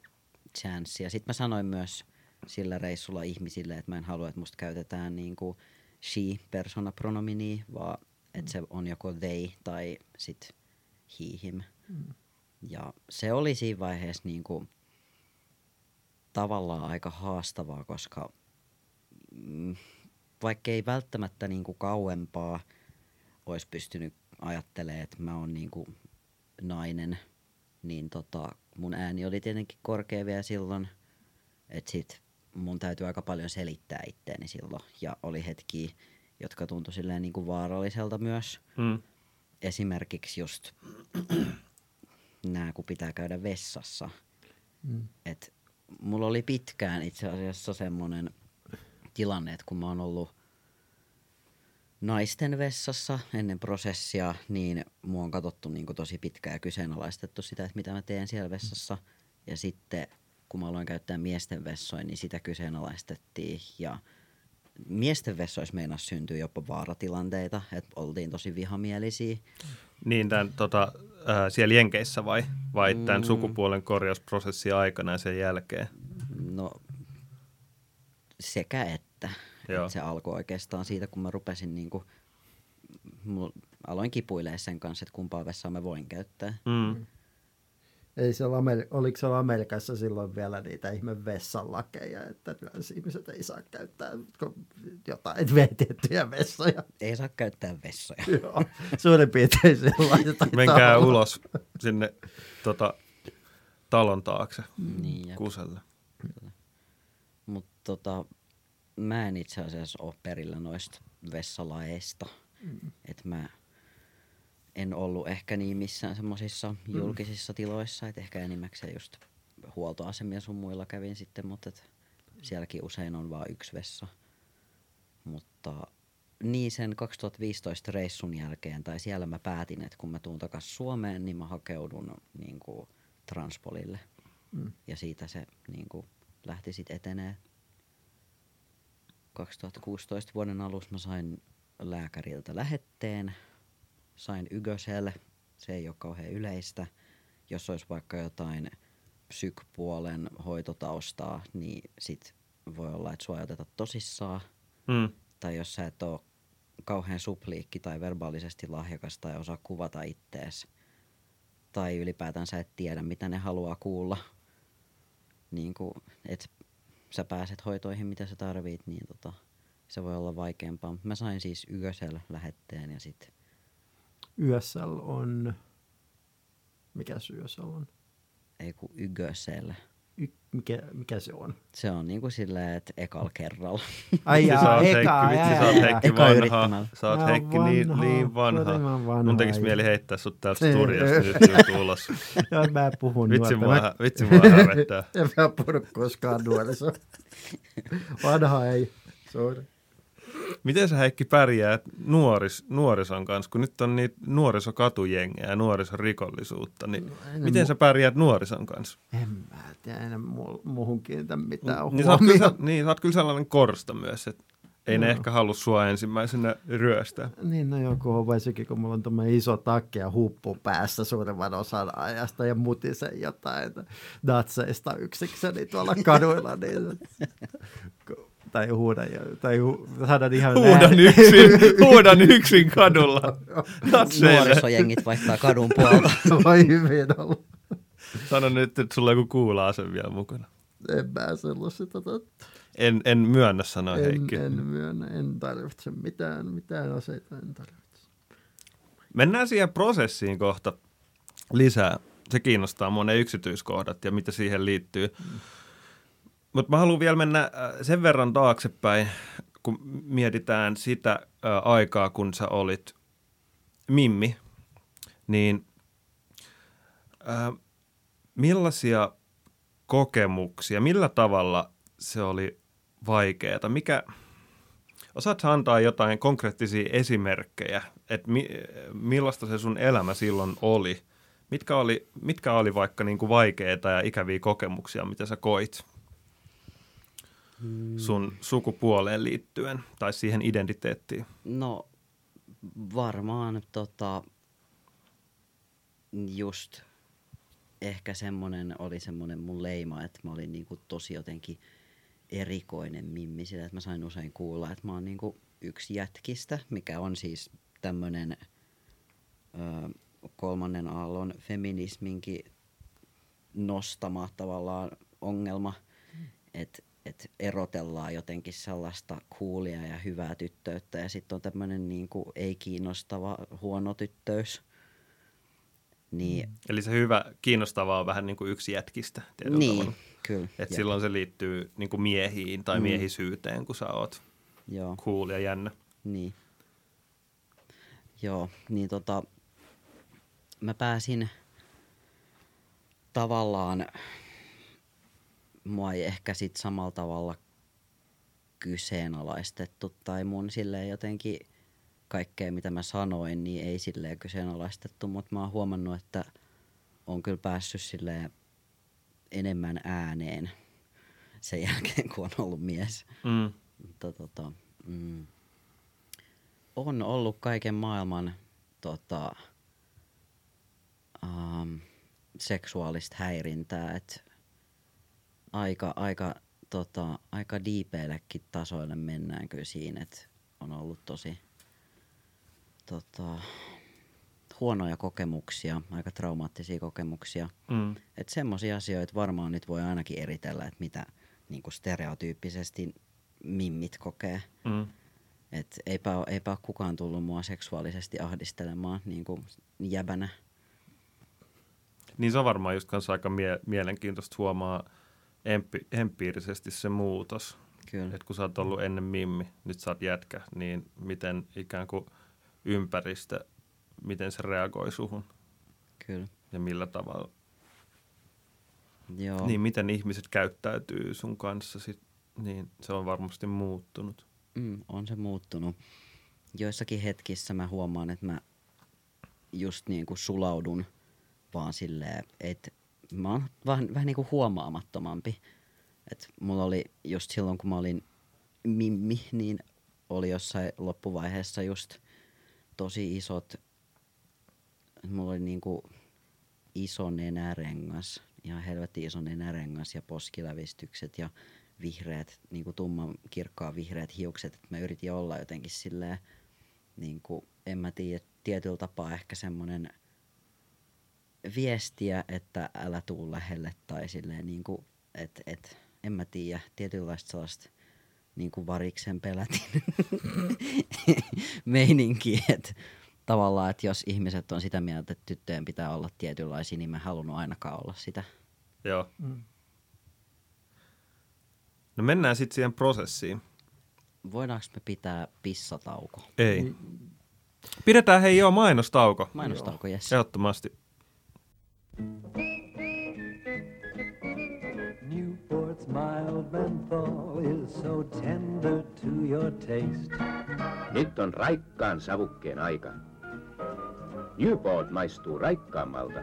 chanssi. Ja sitten mä sanoin myös sillä reissulla ihmisille, että mä en halua, että musta käytetään niinku she persona pronominia, vaan että se on joko they tai sit he him. Ja se oli siinä vaiheessa niinku tavallaan aika haastavaa, koska mm, vaikka ei välttämättä niinku kauempaa olisi pystynyt ajattelemaan, että mä oon niinku nainen, niin tota, mun ääni oli tietenkin korkea vielä silloin, että sit mun täytyy aika paljon selittää itteeni silloin. Ja oli hetkiä, jotka tuntui silleen niinku vaaralliselta myös. Mm. Esimerkiksi just nää, kun pitää käydä vessassa. Mm. Et mulla oli pitkään itse asiassa semmonen tilanne, että kun mä oon ollut naisten vessassa ennen prosessia, niin mua on katsottu niin tosi pitkään ja kyseenalaistettu sitä, että mitä mä teen siellä vessassa. Ja sitten kun mä aloin käyttää miesten vessoja, niin sitä kyseenalaistettiin. Ja miesten vessoissa meinas syntyä jopa vaaratilanteita, että oltiin tosi vihamielisiä. Niin tämän, tota, ää, siellä Jenkeissä vai, vai tämän Mm. sukupuolen korjausprosessin aikana ja sen jälkeen? No sekä että. Joo. Et se alkoi oikeastaan siitä, kun mä rupesin niinku, mul, aloin kipuilee sen kanssa, että kumpaa vessaa mä voin käyttää. Mm. Ei siellä Ameri- oliko siellä Amerikassa silloin vielä niitä ihme vessanlakeja, että ihmiset ei saa käyttää jotain tiettyjä vessoja. Ei saa käyttää vessoja. Joo, suurin piirtein sellaista. taitaa Menkää olla. ulos sinne tota, talon taakse niin, kuselle. mutta tota, mä en itse asiassa ole perillä noista vessalaeista. Mm. Et mä en ollut ehkä niin missään semmoisissa julkisissa tiloissa, että ehkä enimmäkseen just huoltoasemia sun muilla kävin sitten, mutta et sielläkin usein on vain yksi vessa. Mutta niin sen 2015 reissun jälkeen, tai siellä mä päätin, että kun mä tuun takas Suomeen, niin mä hakeudun niin kuin Transpolille. Mm. Ja siitä se niin kuin, lähti sitten etenee. 2016 vuoden alussa mä sain lääkäriltä lähetteen, sain Ygösel, se ei ole kauhean yleistä. Jos olisi vaikka jotain psykpuolen hoitotaustaa, niin sit voi olla, että sua ei oteta tosissaan. Mm. Tai jos sä et ole kauhean supliikki tai verbaalisesti lahjakas tai osaa kuvata ittees. Tai ylipäätään sä et tiedä, mitä ne haluaa kuulla. Niin kuin, että sä pääset hoitoihin, mitä sä tarvit, niin tota, se voi olla vaikeampaa. Mä sain siis Ygösel lähetteen ja sitten YSL on... Mikä YSL on? ei kun Ygösel. y, mikä, mikä se on? Se on niinku silleen, että ekalla kerralla. Ai Vitsi, sä jaa, oot eka, Heikki, vitsi, jaa, sä oot jaa, Heikki Eka vanha. Sä oot Heikki niin, vanha, niin vanha. vanha. Mun tekis mieli heittää sut täältä Ei, studiosta nyt nyt ulos. Joo, mä puhun Vitsi nuorta. mua, vitsi mua hävettää. En mä puhunut koskaan nuoriso. Vanha ei. Sorry. Miten sä Heikki pärjää nuoris, nuorison kanssa, kun nyt on niitä nuorisokatujengejä ja nuorisorikollisuutta, niin en miten mu- sä pärjäät nuorison kanssa? En mä tiedä, en mu- muuhun kiinnitä mitään Niin sä, kyllä, niin, sä oot kyllä sellainen korsta myös, että ei ne Joo. ehkä halua sua ensimmäisenä ryöstää. Niin, no joku on varsinkin, kun mulla on tuommoinen iso takki ja huppu päässä suurimman osan ajasta ja mutisen jotain natseista yksikseni tuolla kaduilla. Niin, tai huudan, ja- tai hu, saadaan ihan Huudan yksin, huudan yksin kadulla. Natseille. Nuorisojengit vaihtaa kadun puolta. Voi hyvin olla. Sano nyt, että sulla on joku kuula-ase vielä mukana. En mä sellaista, tota, En, en myönnä sanoa en, Heikki. en myönnä, en tarvitse mitään, mitään aseita, en tarvitse. Mennään siihen prosessiin kohta lisää. Se kiinnostaa monen yksityiskohdat ja mitä siihen liittyy. Mutta mä haluan vielä mennä äh, sen verran taaksepäin, kun mietitään sitä äh, aikaa, kun sä olit Mimmi, niin äh, millaisia kokemuksia, millä tavalla se oli vaikeaa? Mikä, Osaatko antaa jotain konkreettisia esimerkkejä, että mi, millaista se sun elämä silloin oli? Mitkä oli, mitkä oli vaikka niin kuin vaikeita ja ikäviä kokemuksia, mitä sä koit sun sukupuoleen liittyen tai siihen identiteettiin? No varmaan tota, just ehkä semmonen oli semmonen mun leima, että mä olin niinku tosi jotenkin erikoinen mimmi sillä, että mä sain usein kuulla, että mä oon niinku yksi jätkistä, mikä on siis tämmönen ö, kolmannen aallon feminisminkin nostama tavallaan ongelma, että et erotellaan jotenkin sellaista coolia ja hyvää tyttöyttä ja sitten on tämmöinen niinku ei-kiinnostava huono tyttöys. Niin, Eli se hyvä, kiinnostavaa on vähän niin kuin yksi jätkistä tietyllä niin tavalla. kyllä. Et Jep. silloin se liittyy niin kuin miehiin tai Mm. miehisyyteen, kun sä oot Joo. cool ja jännä. Niin. Joo, niin tota, mä pääsin tavallaan, mua ei ehkä sit samalla tavalla kyseenalaistettu tai mun silleen jotenkin kaikkea mitä mä sanoin, niin ei silleen kyseenalaistettu, mutta mä oon huomannut, että on kyllä päässyt silleen enemmän ääneen sen jälkeen, kun on ollut mies. Mm. Mutta tota, mm, on ollut kaiken maailman tota, um, seksuaalista häirintää, että aika, aika, tota, aika diipeillekin tasoille mennään kyllä siinä, että on ollut tosi tota, huonoja kokemuksia, aika traumaattisia kokemuksia. Mm. Että semmoisia asioita varmaan nyt voi ainakin eritellä, että mitä niinku stereotyyppisesti mimmit kokee. Mm. Et eipä, oo- eipä ole kukaan tullut mua seksuaalisesti ahdistelemaan niin kuin jäbänä. Niin se on varmaan just kanssa aika mie- mielenkiintoista huomaa empi- empiirisesti se muutos. Kyllä. Et kun sä oot ollut ennen mimmi, nyt sä oot jätkä, niin miten ikään kuin ympäristö, miten se reagoi suhun Kyllä. ja millä tavalla. Joo. Niin miten ihmiset käyttäytyy sun kanssa, sit, niin se on varmasti muuttunut. Mm, on se muuttunut. Joissakin hetkissä mä huomaan, että mä just niin kuin sulaudun vaan silleen, että mä oon vähän, vähän niin kuin huomaamattomampi. Et mulla oli just silloin, kun mä olin mimmi, niin oli jossain loppuvaiheessa just tosi isot, mulla oli niinku iso nenärengas, ihan helvetti iso nenärengas ja poskilävistykset ja vihreät, niinku tumman kirkkaan vihreät hiukset, että mä yritin olla jotenkin silleen, niinku, en mä tiedä, tietyllä tapaa ehkä semmonen viestiä, että älä tuu lähelle tai silleen niinku, että et, en mä tiedä, tietynlaista sellaista niinku variksen pelätin meininki, että tavallaan, että jos ihmiset on sitä mieltä, että tyttöjen pitää olla tietynlaisia, niin mä en halunnut ainakaan olla sitä. Joo. Mm. No mennään sitten siihen prosessiin. Voidaanko me pitää pissatauko? Ei. Pidetään hei joo mainostauko. Mainostauko, jes. Ehdottomasti. Newport's mild menthol is so tender to your taste. Nyt on raikkaan savukkeen aika. Newport maistuu raikkaammalta.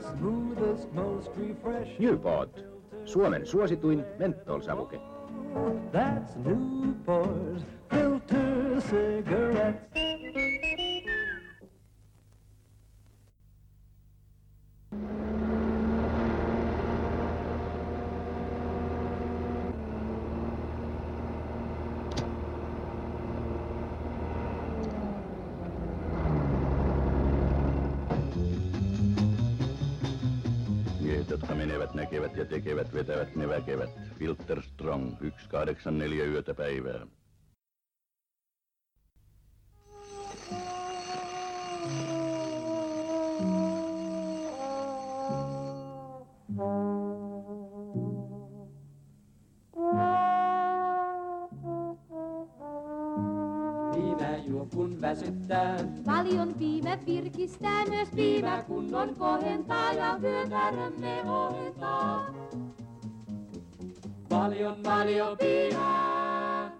Smoothest, most refreshing. Newport, Suomen suosituin menthol-savuke. That's Newport filter cigarettes. Vetävät, ne väkevät. Filter Strong, 184 yötä päivää. Väsyttää. Paljon viime virkistää myös viime kunnon kohentaa ja vyötärömme ohentaa. Paljon, paljon viinaa.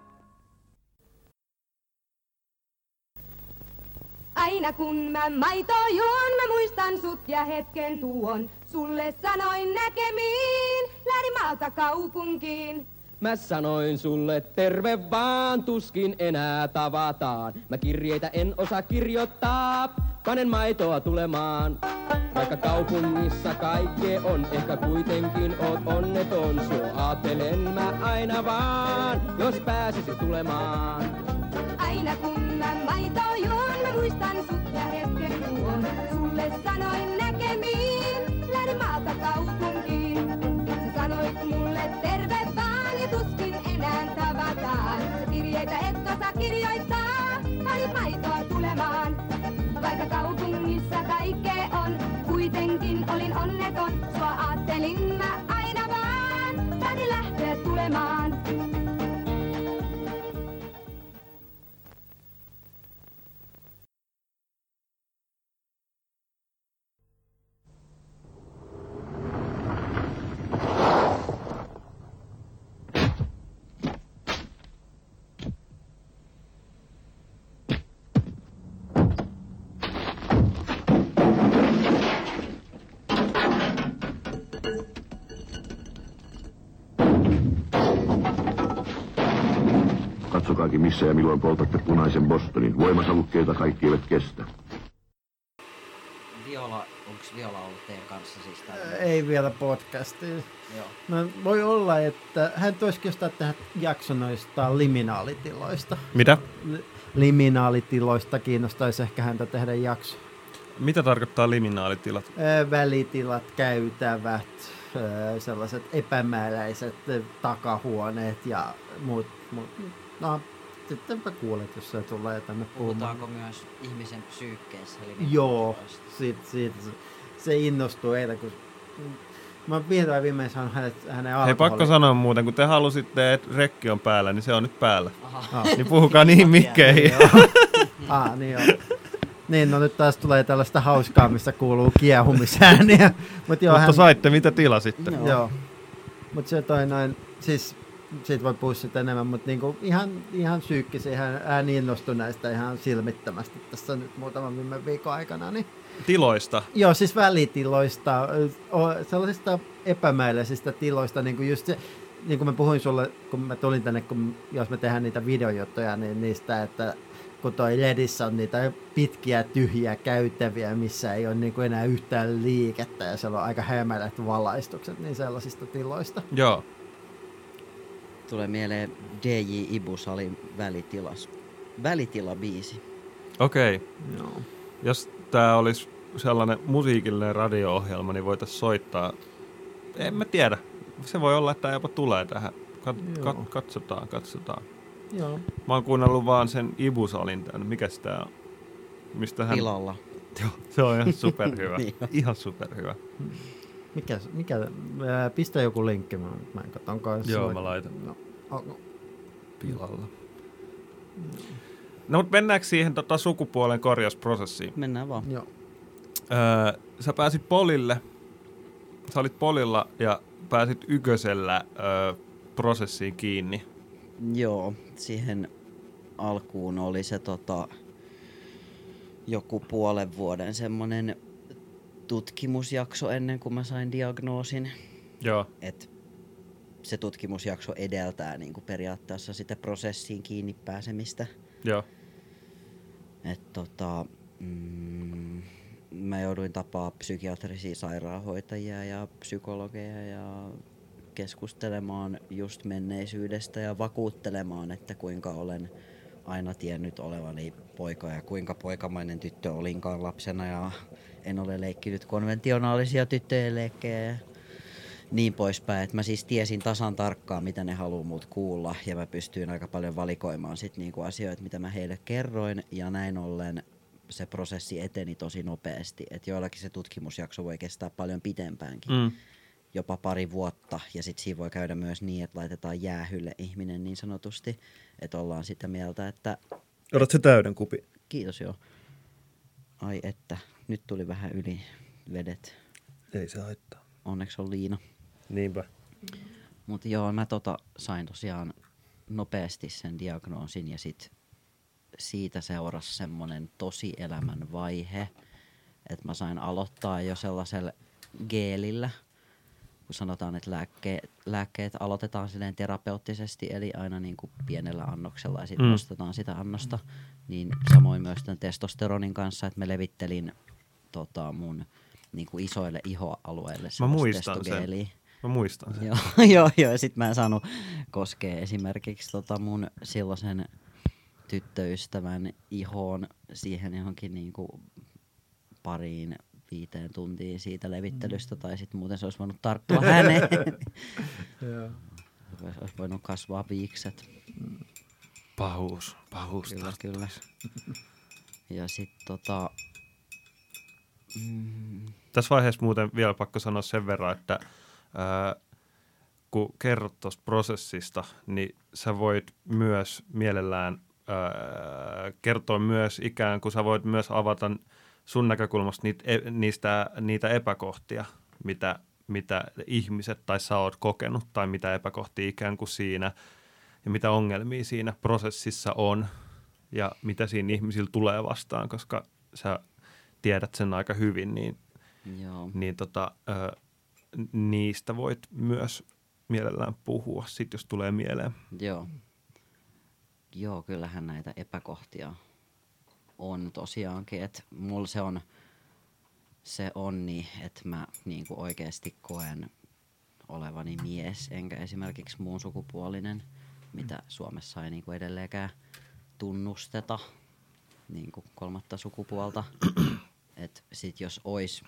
Aina kun mä maitoa juon, mä muistan sut ja hetken tuon. Sulle sanoin näkemiin, lähdin maalta kaupunkiin. Mä sanoin sulle terve vaan, tuskin enää tavataan. Mä kirjeitä en osaa kirjoittaa, panen maitoa tulemaan. Vaikka kaupungissa kaikkea on, ehkä kuitenkin oot onneton. Sua aatelen mä aina vaan, jos pääsisit tulemaan. Aina kun mä maitoa juon, mä muistan sut ja hetken tuon. Sulle sanoin näkemiin, lähdin maalta kaupunkiin. Osaa kirjoittaa, palit maitoa tulemaan. Vaikka kaupungissa kaikkea Katsokaakin missä ja milloin poltatte punaisen Bostonin. Voimasavukkeita kaikki eivät kestä. Viola, onks Viola ollut teidän kanssa siis? Ei vielä podcastiin. Joo. No, voi olla, että hän toisi jostain tehdä jakson noista liminaalitiloista. Mitä? Li- Liminaalitiloista kiinnostaisi ehkä häntä tehdä jakso. Mitä tarkoittaa liminaalitilat? Välitilat, käytävät, sellaiset epämääräiset takahuoneet ja muut. muut. No, sittenpä kuulet, jos se tulee tänne puhumaan. Puhutaanko myös ihmisen psyykkeessä? Eli Joo, tiloista? siitä, siitä se, se innostuu eilen, kun mä oon vihdoin viimein saanut hänet, hänen Hei, pakko sanoa muuten, kun te halusitte, että rekki on päällä, niin se on nyt päällä. Aha. Ah. Niin puhukaa niihin mikkeihin. Ah, niin joo. Niin, no nyt taas tulee tällaista hauskaa, missä kuuluu kiehumisääniä. Mut joo, Mutta hän, saitte mitä tilasitte. Joo. joo. Mut se toi noin, siis siitä voi puhua sitten enemmän, mutta niinku ihan, ihan psyykkisiä, hän, hän innostui näistä ihan silmittömästi tässä nyt muutaman viime viikon aikana. Niin. Tiloista. Joo, siis välitiloista, sellaisista epämääräisistä tiloista, niin kuin just se, niin kuin mä puhuin sulle, kun mä tulin tänne, kun, jos me tehdään niitä videojuttuja, niin niistä, että kun toi Ledissä on niitä pitkiä tyhjiä käytäviä, missä ei ole niin kuin enää yhtään liikettä ja siellä on aika hämärät valaistukset, niin sellaisista tiloista. Joo. Tulee mieleen DJ Ibusalin välitilas. Välitila-biisi. Okei. Okay. Joo. Jos tää olisi sellainen musiikillinen radio-ohjelma, niin voitaisiin soittaa. En mä tiedä. Se voi olla, että tää jopa tulee tähän. Kat- kat- katsotaan, katsotaan. Joo. Mä oon kuunnellut vaan sen Ibusalin tän. Mikäs tää on? Mistä hän... Pilalla. Joo, se on ihan superhyvä. Niin ihan superhyvä. Mikä, mikä, ää, pistä joku linkki, mä, mä en katso, onko Joo, mä laitan. No, onko- pilalla. No mutta mennäänkö siihen tota, sukupuolen korjausprosessiin? Mennään vaan. joo. Öö, sä pääsit polille, sä olit polilla ja pääsit ykösellä öö, prosessiin kiinni. Joo, siihen alkuun oli se tota, joku puolen vuoden semmonen tutkimusjakso ennen kuin mä sain diagnoosin. Joo. Et se tutkimusjakso edeltää niin kuin periaatteessa sitä prosessiin kiinni pääsemistä. Joo. Et tota, mm, mä jouduin tapaa psykiatrisia sairaanhoitajia ja psykologeja ja keskustelemaan just menneisyydestä ja vakuuttelemaan, että kuinka olen aina tiennyt olevani poika ja kuinka poikamainen tyttö olinkaan lapsena ja en ole leikkinyt konventionaalisia tyttöjen leikkejä ja niin poispäin. Et mä siis tiesin tasan tarkkaan, mitä ne haluaa mut kuulla ja mä pystyin aika paljon valikoimaan sit niinku asioita, mitä mä heille kerroin ja näin ollen se prosessi eteni tosi nopeasti. Et joillakin se tutkimusjakso voi kestää paljon pitempäänkin, Mm. Jopa pari vuotta ja sitten siinä voi käydä myös niin, että laitetaan jäähylle ihminen niin sanotusti, että ollaan sitä mieltä, että Otat se täyden kupi. kiitos joo. Ai että, nyt tuli vähän yli vedet. Ei se haittaa. Onneksi on liina. Niinpä. Mutta joo, mä tota sain tosiaan nopeasti sen diagnoosin ja sit siitä seurasi semmonen tosi elämän vaihe, että mä sain aloittaa jo sellaisella geelillä, kun sanotaan, että lääkke, lääkkeet aloitetaan silleen terapeuttisesti, eli aina niin kuin pienellä annoksella ja sitten Mm. nostetaan sitä annosta, niin samoin myös tämän testosteronin kanssa, että mä levittelin tota, mun niin kuin isoille ihoalueille sellaista muistan sen. Mä muistan sen. Joo, joo, joo. Ja sit mä en saanut koskea esimerkiksi tota mun silloisen tyttöystävän ihoon siihen johonkin niinku pariin viiteen tuntiin siitä levittelystä, tai sitten muuten se olisi voinut tarttua häneen. Joo. Olisi olisi voinut kasvaa viikset. Pahuus. Pahuus. Kyllä, kyllä. Ja sitten tota... Mm, Tässä vaiheessa muuten vielä pakko sanoa sen verran, että ää, kun kerrot tuosta prosessista, niin sä voit myös mielellään ää, kertoa myös ikään kuin sä voit myös avata sun näkökulmasta niitä, e- niistä, niitä epäkohtia, mitä, mitä ihmiset tai sä oot kokenut tai mitä epäkohtia ikään kuin siinä ja mitä ongelmia siinä prosessissa on ja mitä siinä ihmisillä tulee vastaan, koska sä tiedät sen aika hyvin, niin joo. niin tota, ö, niistä voit myös mielellään puhua, sit jos tulee mieleen. Joo. Joo, kyllähän näitä epäkohtia on tosiaankin, että mulla se on se onni, että mä niinku oikeasti koen olevani mies, enkä esimerkiksi muun sukupuolinen, mitä Suomessa ei niinku edelleenkään tunnusteta niinku kolmatta sukupuolta. Et sit jos ois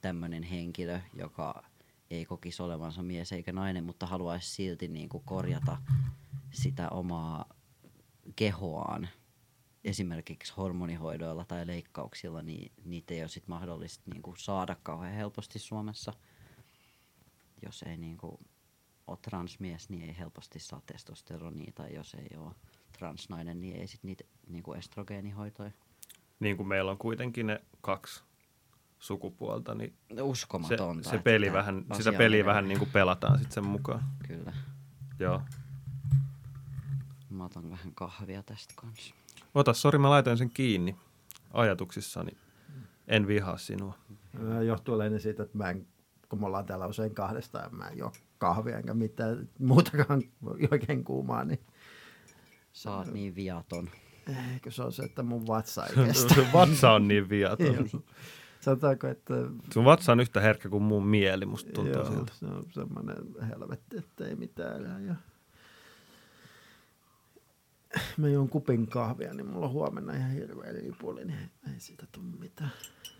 tämmöinen henkilö, joka ei kokisi olevansa mies eikä nainen, mutta haluaisi silti niinku korjata sitä omaa kehoaan esimerkiksi hormonihoidoilla tai leikkauksilla, niin niitä ei ole sit mahdollista niinku saada kauhean helposti Suomessa. Jos ei niinku ole transmies, niin ei helposti saa testosteronia, tai jos ei ole transnainen, niin ei sit niitä niinku estrogeenihoitoja. Niin kuin meillä on kuitenkin ne kaksi sukupuolta, niin se, Uskomatonta. se että peli vähän, sitä peliä vähän niin kuin pelataan sitten sen mukaan. Kyllä. Joo. Mä otan vähän kahvia tästä kanssa. Ota, sori, mä laitoin sen kiinni ajatuksissani. En vihaa sinua. Johtuu lähinnä siitä, että mä en, kun me ollaan täällä usein kahdestaan, mä en juo kahvia enkä mitään muutakaan oikein kuumaa, niin Sä oot niin viaton. eikö se on se, että mun vatsa ei kestä. Vatsa on niin viaton. Sanotaanko, että Sun vatsa on yhtä herkkä kuin mun mieli, musta tuntuu joo, siltä. se on semmoinen helvetti, että ei mitään enää. Ja... Mä juon kupin kahvia, niin mulla on huomenna ihan hirveä lipuli, niin ei siitä tule mitään.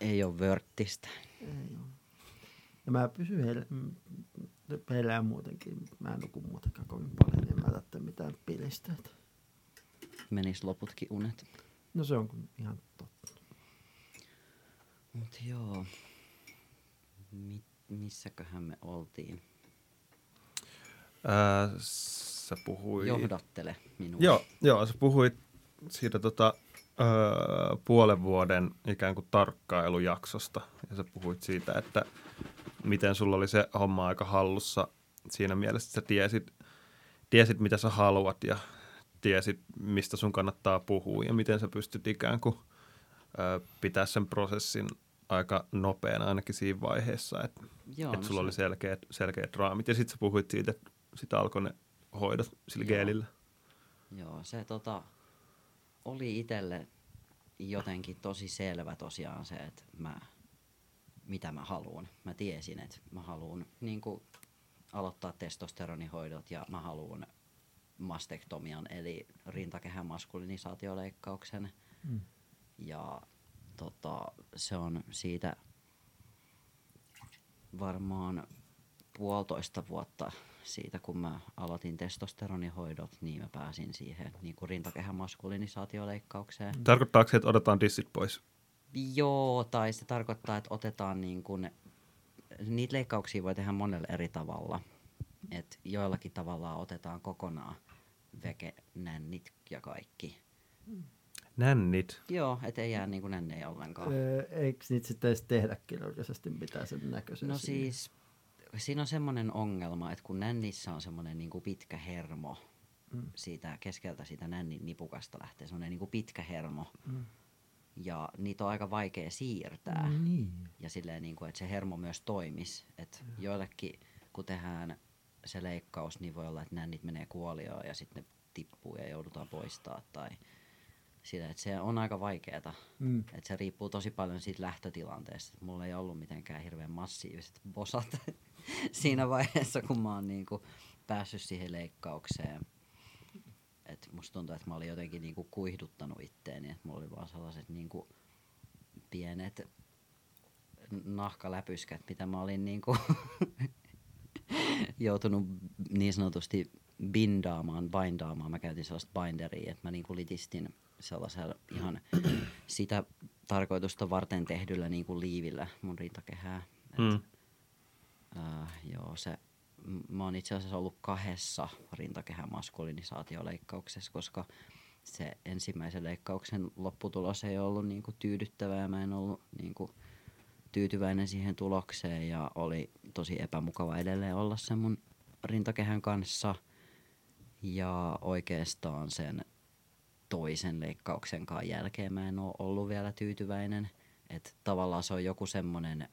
Ei oo vörttistä. Ei oo. Ja mä pysyn heillä, heillä muutenkin. Mä en nuku muutenkaan kovin paljon, niin mä tarvitse mitään pilisteitä. Menis loputkin unet. No se on ihan totta. Mut joo. Mi- missäköhän me oltiin? Ää, sä puhuit... Johdattele minua. Joo, joo, sä puhuit siitä tota, öö, puolen vuoden ikään kuin tarkkailujaksosta. Ja sä puhuit siitä, että miten sulla oli se homma aika hallussa siinä mielessä, että sä tiesit, tiesit mitä sä haluat ja tiesit, mistä sun kannattaa puhua ja miten sä pystyt ikään kuin öö, pitää sen prosessin aika nopeana ainakin siinä vaiheessa, että, Joo, että no sulla se- oli selkeät, selkeät raamit. Ja sitten sä puhuit siitä, että sitä alkoi ne hoidot sillä Joo. geelillä. Joo, se tota, oli itselle jotenkin tosi selvä tosiaan se, että mä, mitä mä haluan. Mä tiesin, että mä haluan niin aloittaa testosteronihoidot ja mä haluan mastektomian eli rintakehän maskulinisaatioleikkauksen. Mm. Ja tota, se on siitä varmaan puolitoista vuotta siitä, kun mä aloitin testosteronihoidot, niin mä pääsin siihen niin kuin rintakehän maskulinisaatioleikkaukseen. Tarkoittaako se, että otetaan dissit pois? Joo, tai se tarkoittaa, että otetaan niin kuin, niitä leikkauksia voi tehdä monella eri tavalla. Et joillakin tavalla otetaan kokonaan veke, nännit ja kaikki. Nännit. Joo, et ei jää niin kuin nännejä ollenkaan. Öö, eikö niitä sitten edes tehdä kirurgisesti mitään sen näköisen? No siihen? siis, siinä on semmoinen ongelma, että kun nännissä on semmoinen niinku pitkä hermo, mm. siitä keskeltä siitä nännin nipukasta lähtee semmoinen niinku pitkä hermo, mm. ja niitä on aika vaikea siirtää. No niin. Ja silleen, niinku, että se hermo myös toimisi. Että joillekin, kun tehdään se leikkaus, niin voi olla, että nännit menee kuolioon ja sitten ne tippuu ja joudutaan poistaa. Tai sillä, että se on aika vaikeeta. Mm. Että se riippuu tosi paljon siitä lähtötilanteesta. Mulla ei ollut mitenkään hirveän massiiviset bosat siinä vaiheessa, kun mä oon niinku päässyt siihen leikkaukseen. Et musta tuntuu, että mä olin jotenkin niinku kuihduttanut itteeni, että mulla oli vaan sellaiset niinku pienet nahkaläpyskät, mitä mä olin niinku joutunut niin sanotusti bindaamaan, bindaamaan. Mä käytin sellaista binderia, että mä niinku litistin sellaisella ihan sitä tarkoitusta varten tehdyllä niinku liivillä mun rintakehää. Et, Mm. Äh, joo, se, mä oon itse asiassa ollut kahdessa rintakehän maskulinisaatioleikkauksessa, koska se ensimmäisen leikkauksen lopputulos ei ollut niinku tyydyttävää ja mä en ollut niinku tyytyväinen siihen tulokseen ja oli tosi epämukava edelleen olla sen mun rintakehän kanssa. Ja oikeastaan sen toisen leikkauksenkaan jälkeen mä en ole ollut vielä tyytyväinen. Että tavallaan se on joku semmonen,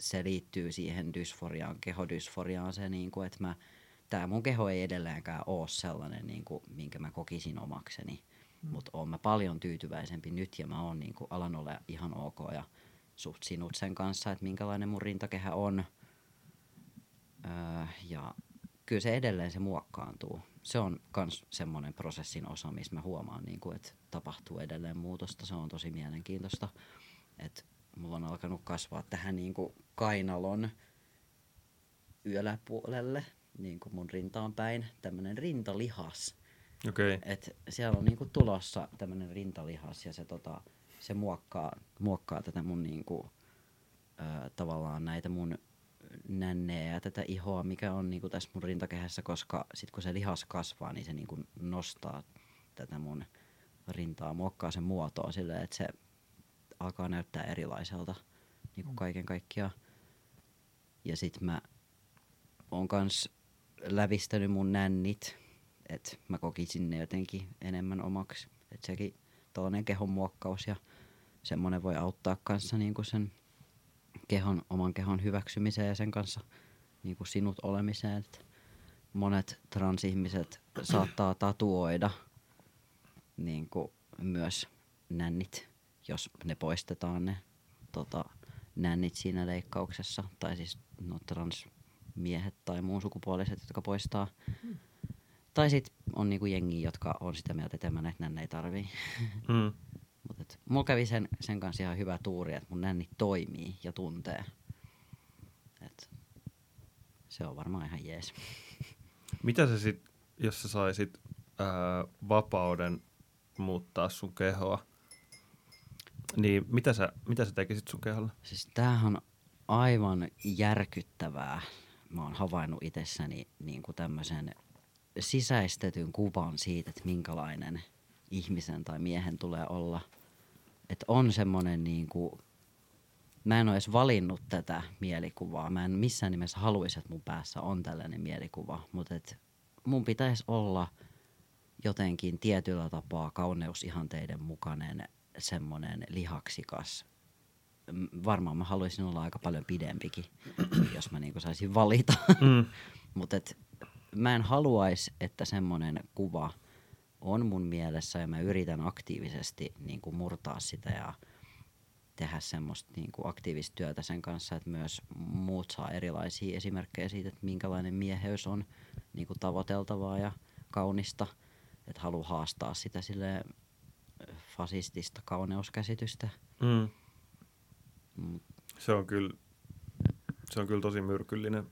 se liittyy siihen dysforiaan, kehodysforiaan se niinku, että mä, tää mun keho ei edelleenkään oo sellainen, niinku, minkä mä kokisin omakseni. Mm. Mutta oon mä paljon tyytyväisempi nyt ja mä oon niinku, alan olla ihan ok ja suht sinut sen kanssa, että minkälainen mun rintakehä on. Öö, ja kyllä se edelleen se muokkaantuu. Se on myös semmoinen prosessin osa, missä mä huomaan, niin kuin, että tapahtuu edelleen muutosta. Se on tosi mielenkiintoista. Että mulla on alkanut kasvaa tähän niin kuin kainalon yläpuolelle, niin kuin mun rintaan päin, tämmöinen rintalihas. Okay. Et siellä on niinku tulossa tämmönen rintalihas ja se, tota, se muokkaa, muokkaa tätä mun niinku, ö, tavallaan näitä mun nännejä ja tätä ihoa, mikä on niinku tässä mun rintakehässä, koska sit kun se lihas kasvaa, niin se niinku nostaa tätä mun rintaa, muokkaa sen muotoa silleen, että se alkaa näyttää erilaiselta niinku kaiken kaikkiaan. Ja sit mä oon kans lävistänyt mun nännit, että mä kokisin ne jotenkin enemmän omaksi. Että sekin tällainen kehon muokkaus ja semmoinen voi auttaa kanssa niinku sen kehon, oman kehon hyväksymiseen ja sen kanssa niinku sinut olemiseen. Et monet transihmiset saattaa tatuoida niinku myös nännit, jos ne poistetaan ne tota, nännit siinä leikkauksessa. Tai siis no, transmiehet tai muun sukupuoliset, jotka poistaa tai sit on niinku jengi, jotka on sitä mieltä, että en mä näitä nännejä tarvii. Mm. Mut et, mulla kävi sen, sen kanssa ihan hyvä tuuri, että mun nänni toimii ja tuntee. Et, se on varmaan ihan jees. Mitä sä sit, jos sä saisit ää, vapauden muuttaa sun kehoa, niin mitä sä, mitä sä tekisit sun keholla? Siis tämähän on aivan järkyttävää. Mä oon havainnut itsessäni niin kuin tämmöisen sisäistetyn kuvan siitä, että minkälainen ihmisen tai miehen tulee olla. Että on semmoinen niin kuin, mä en ole edes valinnut tätä mielikuvaa. Mä en missään nimessä haluaisi, että mun päässä on tällainen mielikuva, mutta et mun pitäisi olla jotenkin tietyllä tapaa kauneusihanteiden mukainen semmoinen lihaksikas. Varmaan mä haluaisin olla aika paljon pidempikin, jos mä niinku saisin valita. Mm. Mutta mä en haluaisi, että semmoinen kuva on mun mielessä ja mä yritän aktiivisesti niin kuin murtaa sitä ja tehdä semmoista niin kuin aktiivista työtä sen kanssa, että myös muut saa erilaisia esimerkkejä siitä, että minkälainen mieheys on niin kuin tavoiteltavaa ja kaunista. Että haluaa haastaa sitä sille fasistista kauneuskäsitystä. Mm. Mm, Se on kyllä, se on kyllä tosi myrkyllinen,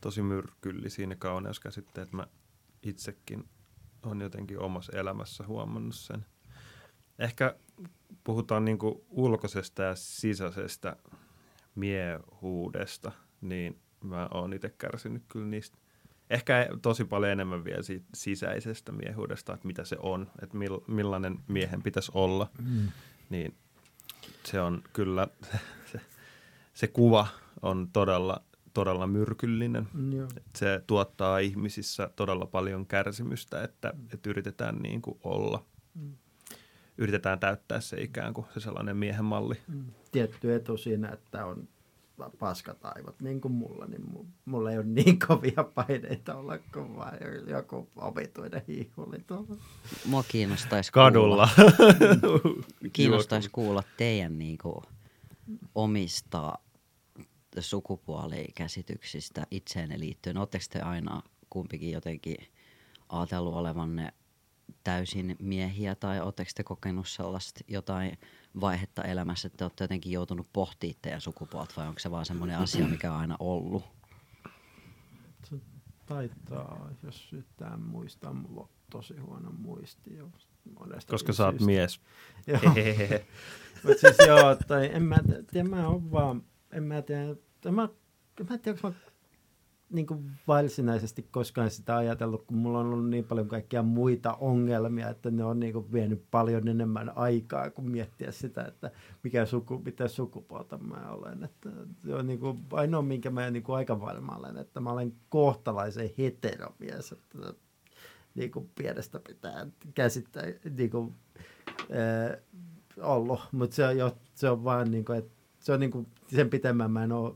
tosi myrkyllisiä ne kauneuskäsitteet. Mä itsekin on jotenkin omassa elämässä huomannut sen. Ehkä puhutaan niinku ulkoisesta ja sisäisestä miehuudesta, niin mä oon itse kärsinyt kyllä niistä. Ehkä tosi paljon enemmän vielä siitä sisäisestä miehuudesta, että mitä se on, että mill, millainen miehen pitäisi olla. Mm. Niin se on kyllä, se, se kuva on todella, todella myrkyllinen. Joo. Se tuottaa ihmisissä todella paljon kärsimystä, että, että yritetään niin kuin olla. Yritetään täyttää se ikään kuin se sellainen miehen malli. Tietty etu siinä, että on paskat aivot, niin kuin mulla, niin mu- mulla ei ole niin kovia paineita olla kuin vaan joku omituinen hiihuli tuolla. Mua kiinnostaisi Kadulla. Kuulla, kiinnostaisi kuulla teidän niinku omista sukupuolikäsityksistä itseenne liittyen. Oletteko te aina kumpikin jotenkin ajatellut olevanne täysin miehiä tai oletteko te kokenut sellaista jotain vaihetta elämässä, että te olette jotenkin joutunut pohtimaan teidän sukupuolta vai onko se vaan semmoinen asia, mikä on aina ollut? Se taitaa, jos yhtään muistaa, mulla on tosi huono muisti. Jo monesta Koska sä oot mies. Joo. Mutta siis joo, tai en mä tiedä, mä oon vaan, en mä tiedä, mä, en mä tiedä, onko mä niin kuin varsinaisesti koskaan sitä ajatellut, kun mulla on ollut niin paljon kaikkia muita ongelmia, että ne on niin kuin vienyt paljon enemmän aikaa kuin miettiä sitä, että mikä suku, mitä sukupuolta mä olen. Että se on niin kuin ainoa, minkä mä niin kuin aika varma olen, että mä olen kohtalaisen heteromies, että niin kuin pienestä pitää käsittää niin kuin, ää, ollut, mutta se on, jo, se on vaan niin kuin, että se on niin kuin, sen pitemmän mä en ole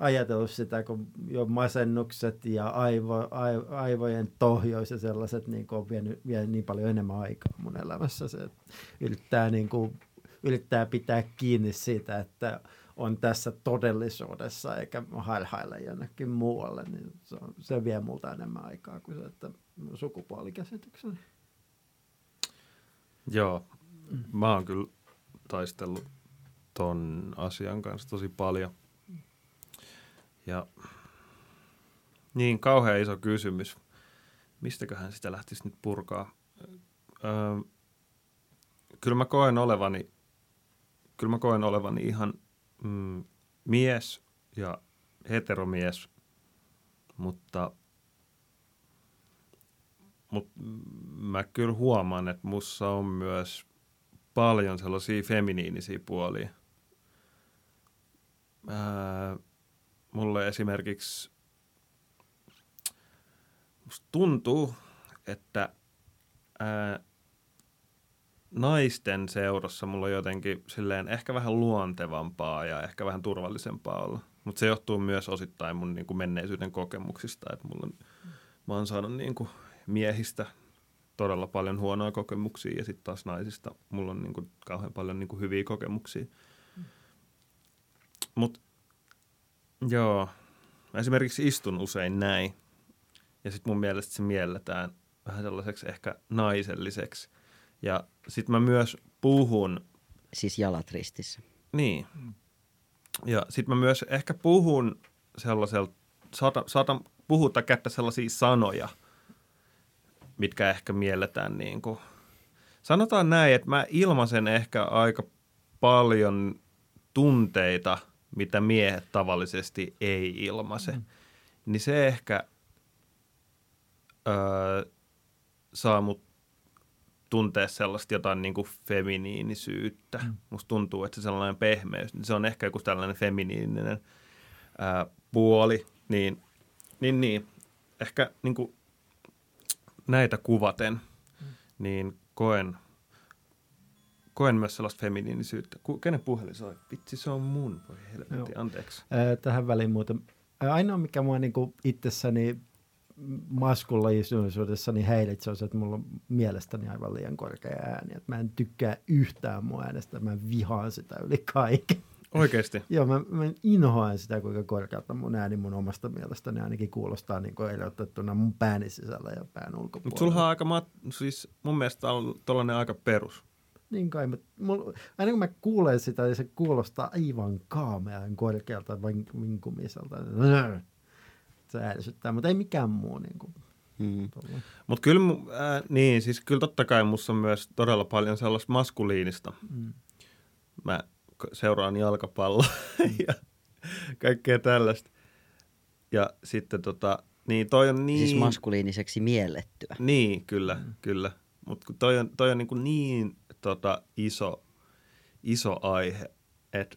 ajatellut sitä, kun jo masennukset ja aivo, aivo, aivojen tohjois ja sellaiset niin kuin on vienyt, vienyt niin paljon enemmän aikaa mun elämässä. Se yrittää, niin kuin, yrittää pitää kiinni siitä, että on tässä todellisuudessa eikä hailhaile jonnekin muualle, niin se, on, se vie multa enemmän aikaa kuin se, että sukupuolikäsitykseni. Joo, mä oon kyllä taistellut ton asian kanssa tosi paljon. Ja niin, kauhean iso kysymys. Mistäköhän sitä lähtisi nyt purkaa? Öö, kyllä mä koen olevani, kyllä mä koen olevani ihan mm, mies ja heteromies, mutta mutta mä kyllä huomaan, että mussa on myös paljon sellaisia feminiinisiä puolia. Ää, mulle esimerkiksi musta tuntuu, että ää, naisten seurassa mulla on jotenkin silleen ehkä vähän luontevampaa ja ehkä vähän turvallisempaa olla. Mutta se johtuu myös osittain mun niin kuin menneisyyden kokemuksista, että mulla on, mä oon saanut niin kuin miehistä todella paljon huonoja kokemuksia ja sitten taas naisista mulla on niin kuin kauhean paljon niin kuin hyviä kokemuksia. Mutta joo, mä esimerkiksi istun usein näin ja sitten mun mielestä se mielletään vähän sellaiseksi ehkä naiselliseksi. Ja sitten mä myös puhun Siis jalat ristissä. niin. Ja sitten mä myös ehkä puhun sellaiselta, saatan, saatan puhua tai käyttää sellaisia sanoja, mitkä ehkä mielletään niin kuin, sanotaan näin, että mä ilmaisen ehkä aika paljon tunteita mitä miehet tavallisesti ei ilmaise, mm. niin se ehkä öö, saa mut tuntee sellaista jotain niin kuin feminiinisyyttä. Mm. Musta tuntuu, että se sellainen pehmeys, niin se on ehkä joku tällainen feminiininen ää, puoli. Niin, niin, niin ehkä niin kuin näitä kuvaten, mm. niin koen, koen myös sellaista feminiinisyyttä. Kenen puhelin soi? Vitsi, se on mun. Voi helvetti, Joo. anteeksi. Ää, tähän väliin muuten. Ainoa, mikä mua niinku itsessäni maskuliisuudessani häiritsee, on se, että mulla on mielestäni aivan liian korkea ääni. Et mä en tykkää yhtään mun äänestä, mä vihaan sitä yli kaiken. Oikeasti. Joo, mä, mä inhoan sitä, kuinka korkealta mun ääni mun omasta mielestäni ainakin kuulostaa niin erotettuna mun pääni sisällä ja pään ulkopuolella. Mutta sulla on aika, mat- siis mun mielestä on tollainen aika perus. Niin kai, mutta mulla, aina kun mä kuulen sitä, niin se kuulostaa aivan kaamean korkealta vink- vinkumiselta. Se ärsyttää, mutta ei mikään muu. Niin kuin, Mm. Mutta kyllä, ää, niin, siis kyllä totta kai musta on myös todella paljon sellaista maskuliinista. Mm. Mä seuraan jalkapalloa ja kaikkea tällaista. Ja sitten tota, niin toi on niin... Siis maskuliiniseksi miellettyä. Niin, kyllä, mm. kyllä. Mutta toi on, toi on niin, kuin niin tota, iso, iso aihe, että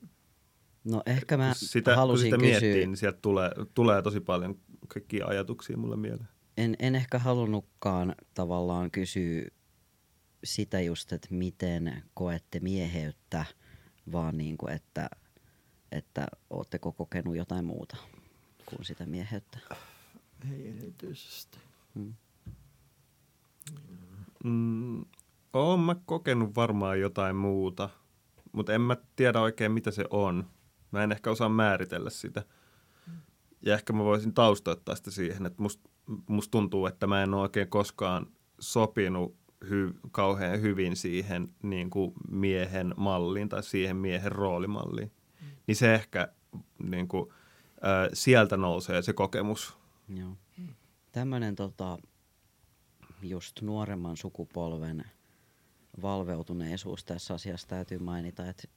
No ehkä mä sitä, kun halusin sitä kysyä, miettii, niin sieltä tulee, tulee tosi paljon kaikkia ajatuksia mulle mieleen. en, en ehkä halunnutkaan tavallaan kysyä sitä just, että miten koette mieheyttä, vaan niin kuin, että, että ootteko kokenut jotain muuta kuin sitä mieheyttä. Ei erityisesti. Mm. Mm, oon mä kokenut varmaan jotain muuta, mutta en mä tiedä oikein mitä se on. Mä en ehkä osaa määritellä sitä. Ja ehkä mä voisin taustoittaa sitä siihen, että musta must tuntuu, että mä en ole oikein koskaan sopinut hy, kauhean hyvin siihen niin kuin miehen malliin tai siihen miehen roolimalliin. Niin se ehkä niin kuin, äh, sieltä nousee se kokemus. Joo. Tämmöinen tota, just nuoremman sukupolven valveutuneisuus tässä asiassa täytyy mainita, että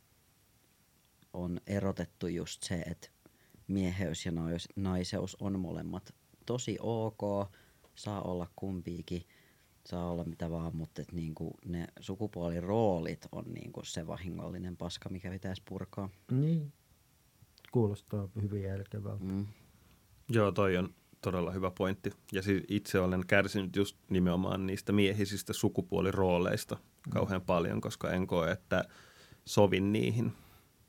on erotettu just se, että mieheys ja nais- naiseus on molemmat tosi ok, saa olla kumpiikin, saa olla mitä vaan, mutta et niinku ne sukupuoliroolit on niinku se vahingollinen paska, mikä pitäisi purkaa. Niin. Kuulostaa hyvin järkevältä. Mm. Joo, toi on todella hyvä pointti. Ja siis itse olen kärsinyt just nimenomaan niistä miehisistä sukupuolirooleista kauhean paljon, koska en koe, että sovin niihin,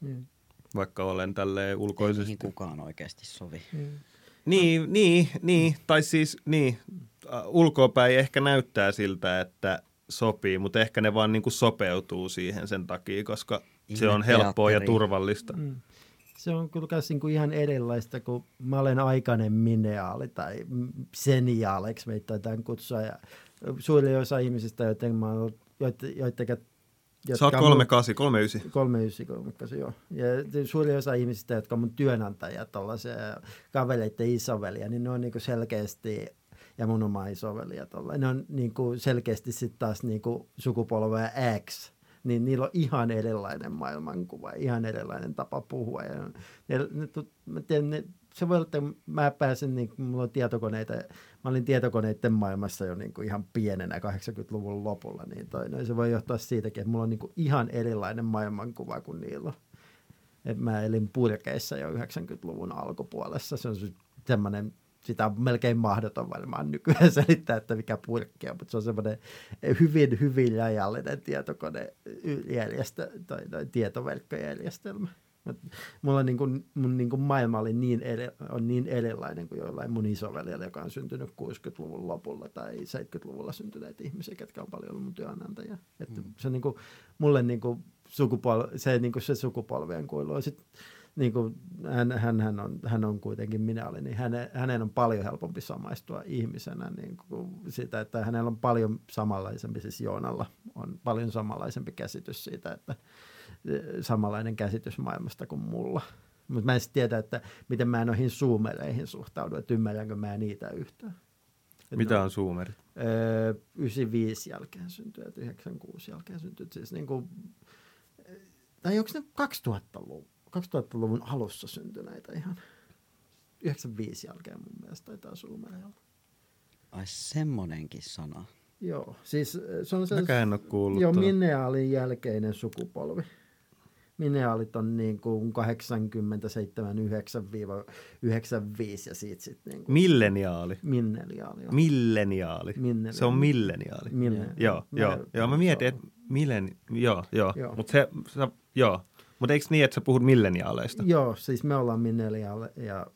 Niin. vaikka olen tälleen Ei ulkoisesti. niihin kukaan oikeasti sovi. Niin, niin, niin, tai siis niin, ulkoapäin ehkä näyttää siltä, että sopii, mutta ehkä ne vaan niin kuin sopeutuu siihen sen takia, koska se Ihme on helppoa ja teatteri. turvallista. Mm. Se on kyllä kans niinku ihan erilaista, kun mä olen aikainen mineaali tai seniaaleksi meitä taitaan kutsua. Ja suuri osa ihmisistä, joiden mä oon, joita, joita, Sä oot 38, 39. 39, joo. Ja suuri osa ihmisistä, jotka on mun työnantajia, tuollaisia kavereiden isoveliä, niin ne on niinku selkeästi, ja mun oma isoveli ja tolla, ne on niinku selkeästi sitten taas niinku sukupolvea X, niin niillä on ihan erilainen maailmankuva, ihan erilainen tapa puhua. Ja ne, ne, mä tiedän, ne, se voi olla, että mä pääsen, niin, mulla on tietokoneita, mä olin tietokoneiden maailmassa jo niin kuin ihan pienenä 80-luvun lopulla, niin toi, no, se voi johtaa siitäkin, että mulla on niin kuin ihan erilainen maailmankuva kuin niillä. Et mä elin purkeissa jo 90-luvun alkupuolessa, se on semmoinen, sitä on melkein mahdoton varmaan nykyään selittää, että mikä purkki on, mutta se on semmoinen hyvin, hyvin rajallinen tietokonejärjestelmä tai, tai tietoverkkojärjestelmä. Mulla niin kuin, mun niin kuin maailma oli niin eri, on niin erilainen kuin jollain mun isoveljellä, joka on syntynyt 60-luvun lopulla tai 70-luvulla syntyneet ihmisiä, ketkä on paljon ollut mun työnantajia. Että mm. se niin kuin, mulle niin kuin sukupol, se, niin kuin se sukupolvien kuilu on sit, niin kuin hän, hän, hän, on, hän on kuitenkin minä olin, niin hänen, hänen on paljon helpompi samaistua ihmisenä niin kuin sitä, että hänellä on paljon samanlaisempi, siis Joonalla on paljon samanlaisempi käsitys siitä, että samanlainen käsitys maailmasta kuin mulla. Mutta mä en sit tiedä, että miten mä noihin zoomereihin suhtaudun, että ymmärränkö mä niitä yhtään. Et Mitä ne on zoomerit? Öö, 95 jälkeen syntyneet, 96 jälkeen syntyneet, siis niin kuin, tai onko ne 2000-luvun, 2000-luvun alussa syntyneitä ihan. 95 jälkeen mun mielestä taitaa Suomelle olla. Ai semmonenkin sana. Joo, siis äh, se on se, Mäkään en ole kuullut. joo, tota. mineaalin jälkeinen sukupolvi. Mineaalit on niin kuin 87-9-95 ja siitä sitten niin kuin Milleniaali. Milleniaali. Minneliaali. Se on milleniaali. Minne- Joo, Mä- joo, joo. Mä mietin, että millen... Joo, joo. Joo. Mutta se, se, joo. Mutta eikö niin, että sä puhut milleniaaleista? Joo, siis me ollaan minneliaali, ja,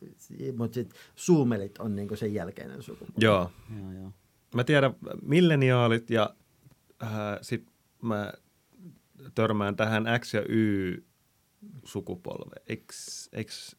mutta sitten suumelit on niin kuin sen jälkeinen sukupolvi. Joo. Joo, joo. Mä tiedän milleniaalit ja äh, sit mä törmään tähän X ja Y sukupolve. Eiks, eiks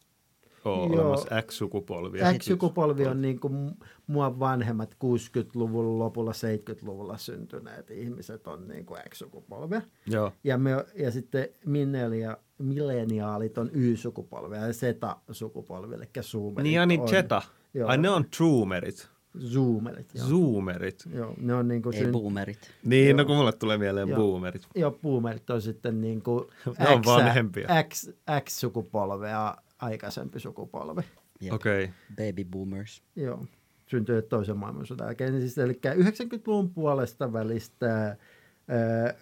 ole Joo. olemassa X-sukupolvi? X-sukupolvi on niin kuin mua vanhemmat 60-luvun lopulla, 70-luvulla syntyneet ihmiset on niin kuin X-sukupolvia. yksi? Joo. Ja, me, ja sitten minnelia, milleniaalit on Y-sukupolvi ja Z-sukupolvi, eli zoomerit Niin ja niin on, Zeta. Joo. Ai ne on troomerit. Zoomerit, joo. Zoomerit. joo. Ne on niin kuin Ei boomerit. Niin, Joo. no kun mulle tulee mieleen Joo. boomerit. Joo, boomerit on sitten niin kuin Ne on vanhempia. X, X-sukupolvea aikaisempi sukupolvi. Okei. Okay. Baby boomers. Joo, syntynyt toisen maailmansodan jälkeen. Siis, eli 90-luvun puolesta välistä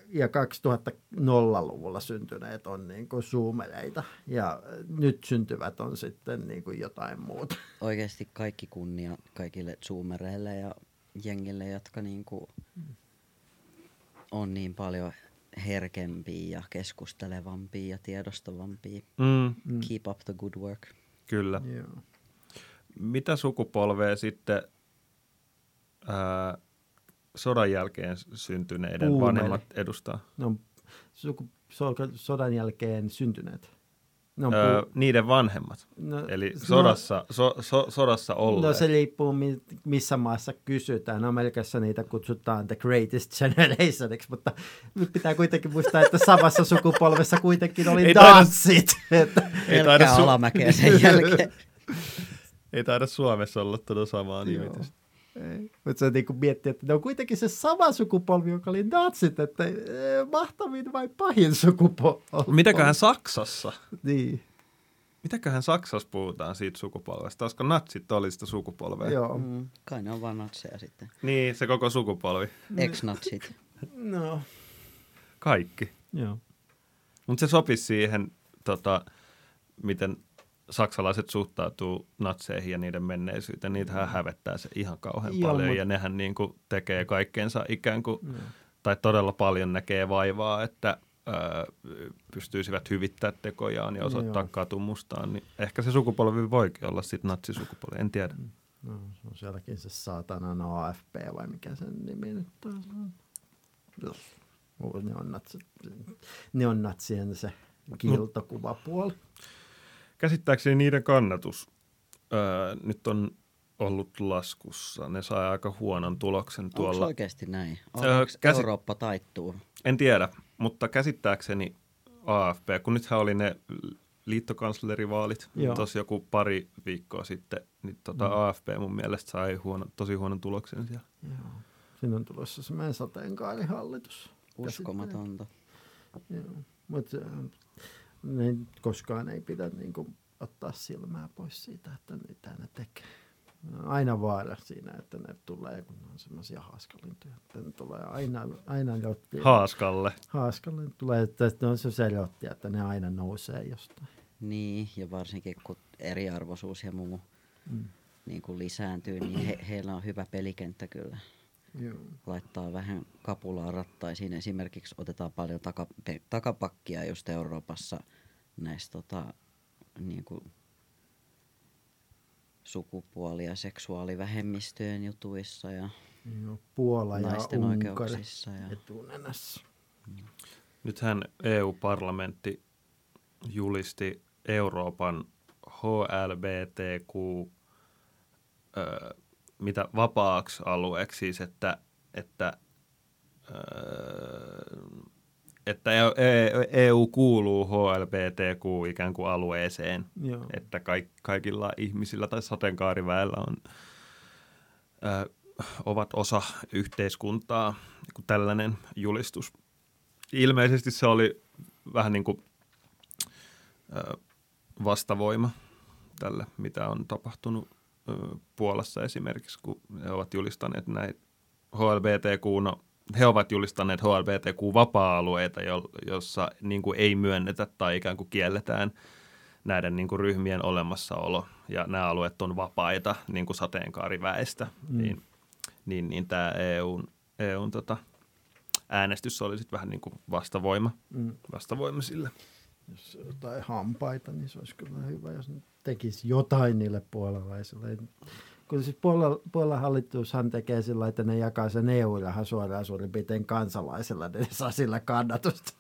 ja 2000-luvulla syntyneet on niin kuin suumeleita ja nyt syntyvät on sitten niin kuin jotain muuta. Oikeasti kaikki kunnia kaikille zoomereille ja jengille, jotka niinku on niin paljon herkempiä ja keskustelevampia ja tiedostavampia. Mm, Mm. Keep up the good work. kyllä. Joo. Mitä sukupolvea sitten ää, sodan jälkeen syntyneiden Boomeri. vanhemmat edustaa? Ne on suku, so, sodan jälkeen syntyneet. Ne on Öö, puu- niiden vanhemmat. no, Eli no- sodassa, so, so, sodassa olleet. No se riippuu, mi- missä maassa kysytään. Amerikassa niitä kutsutaan the greatest generationiksi, mutta nyt pitää kuitenkin muistaa, että samassa sukupolvessa kuitenkin oli Ei taida- danssit. Että, Ei taida su- alamäkeä sen jälkeen. Ei taida Suomessa olla tuota samaa nimitystä. Ei. Mutta se niin miettii, että ne on kuitenkin se sama sukupolvi, joka oli datsit, että eh, mahtavin vai pahin sukupolvi. Mitäköhän Saksassa? Niin, Mitäköhän Saksassa puhutaan siitä sukupolvesta? Olisiko natsit oli sitä sukupolvea? joo. Mm, kai ne on vaan natseja sitten. Niin, se koko sukupolvi. Ex-natsit. No, Kaikki. joo. Mutta se sopisi siihen, tota, miten saksalaiset suhtautuu natseihin ja niiden menneisyyteen. Niitähän hävettää se ihan kauhean Joo, paljon mut- ja nehän niin kuin tekee kaikkeensa ikään kuin, Joo. tai todella paljon näkee vaivaa, että ö, pystyisivät hyvittämään tekojaan ja osoittaa Joo. katumustaan. Niin ehkä se sukupolvi voikin olla sitten natsisukupolvi, en tiedä. No, se on sielläkin se saatanan AFP vai mikä sen nimi nyt taas on. Ne on, natsi, ne on natsien se kiltokuvapuoli. Käsittääkseni niiden kannatus öö, nyt on ollut laskussa. Ne sai aika huonon tuloksen Onko tuolla. oikeasti näin? Öö, Onko käsi- Eurooppa taittuu? En tiedä, mutta käsittääkseni AFP, kun nythän oli ne liittokanslerivaalit tosi joku pari viikkoa sitten, niin tota Mm. AFP mun mielestä sai huono, tosi huonon tuloksen siellä. Joo. Siinä on tulossa semmoinen sateenkaarihallitus. Uskomatonta. Joo. Mutta ne koskaan ei pidä niin kuin, ottaa silmää pois siitä, että mitä ne tekee. On aina vaara siinä, että ne tulee, kun ne on semmoisia haaskalintuja. Että ne tulee aina, aina jotti. Haaskalle. Haaskalle tulee, että ne on se selotti, että ne aina nousee jostain. Niin, ja varsinkin kun eriarvoisuus ja muu Mm. niin kuin lisääntyy, niin he, heillä on hyvä pelikenttä kyllä. Joo. Laittaa vähän kapulaa rattaisiin. Esimerkiksi otetaan paljon taka, pe, takapakkia just Euroopassa näissä tota, niin kuin sukupuoli- ja seksuaalivähemmistöjen jutuissa ja Joo. Puola ja naisten Unkari oikeuksissa. Ja, etunenässä. Nythän EU-parlamentti julisti Euroopan HLBTQ ö, mitä vapaaksi alueeksi, siis että, että, ö, että EU kuuluu HLBTQ ikään kuin alueeseen, Joo. että kaik, kaikilla ihmisillä tai sateenkaariväellä on, ö, ovat osa yhteiskuntaa, kuin tällainen julistus ilmeisesti se oli vähän niin kuin ö, vastavoima tälle, mitä on tapahtunut Puolassa esimerkiksi, kun he ovat julistaneet näin HLBTQ, no, he ovat julistaneet HLBTQ-vapaa-alueita, jo, jossa niin kuin ei myönnetä tai ikään kuin kielletään näiden niin kuin ryhmien olemassaolo, ja nämä alueet on vapaita niin kuin sateenkaariväestä, mm. niin, niin, niin tämä EUn, EUn tota, äänestys oli sitten vähän niin kuin vastavoima, Mm. vastavoima sille. Jos jotain hampaita, niin se olisi kyllä hyvä, jos ne tekisi jotain niille puolalaisille. Kun siis Puolan, Puolan hallitushan tekee sillä, että ne jakaa sen EU-rahan suoraan suurin piirtein kansalaisilla, niin ne saa sillä kannatusta.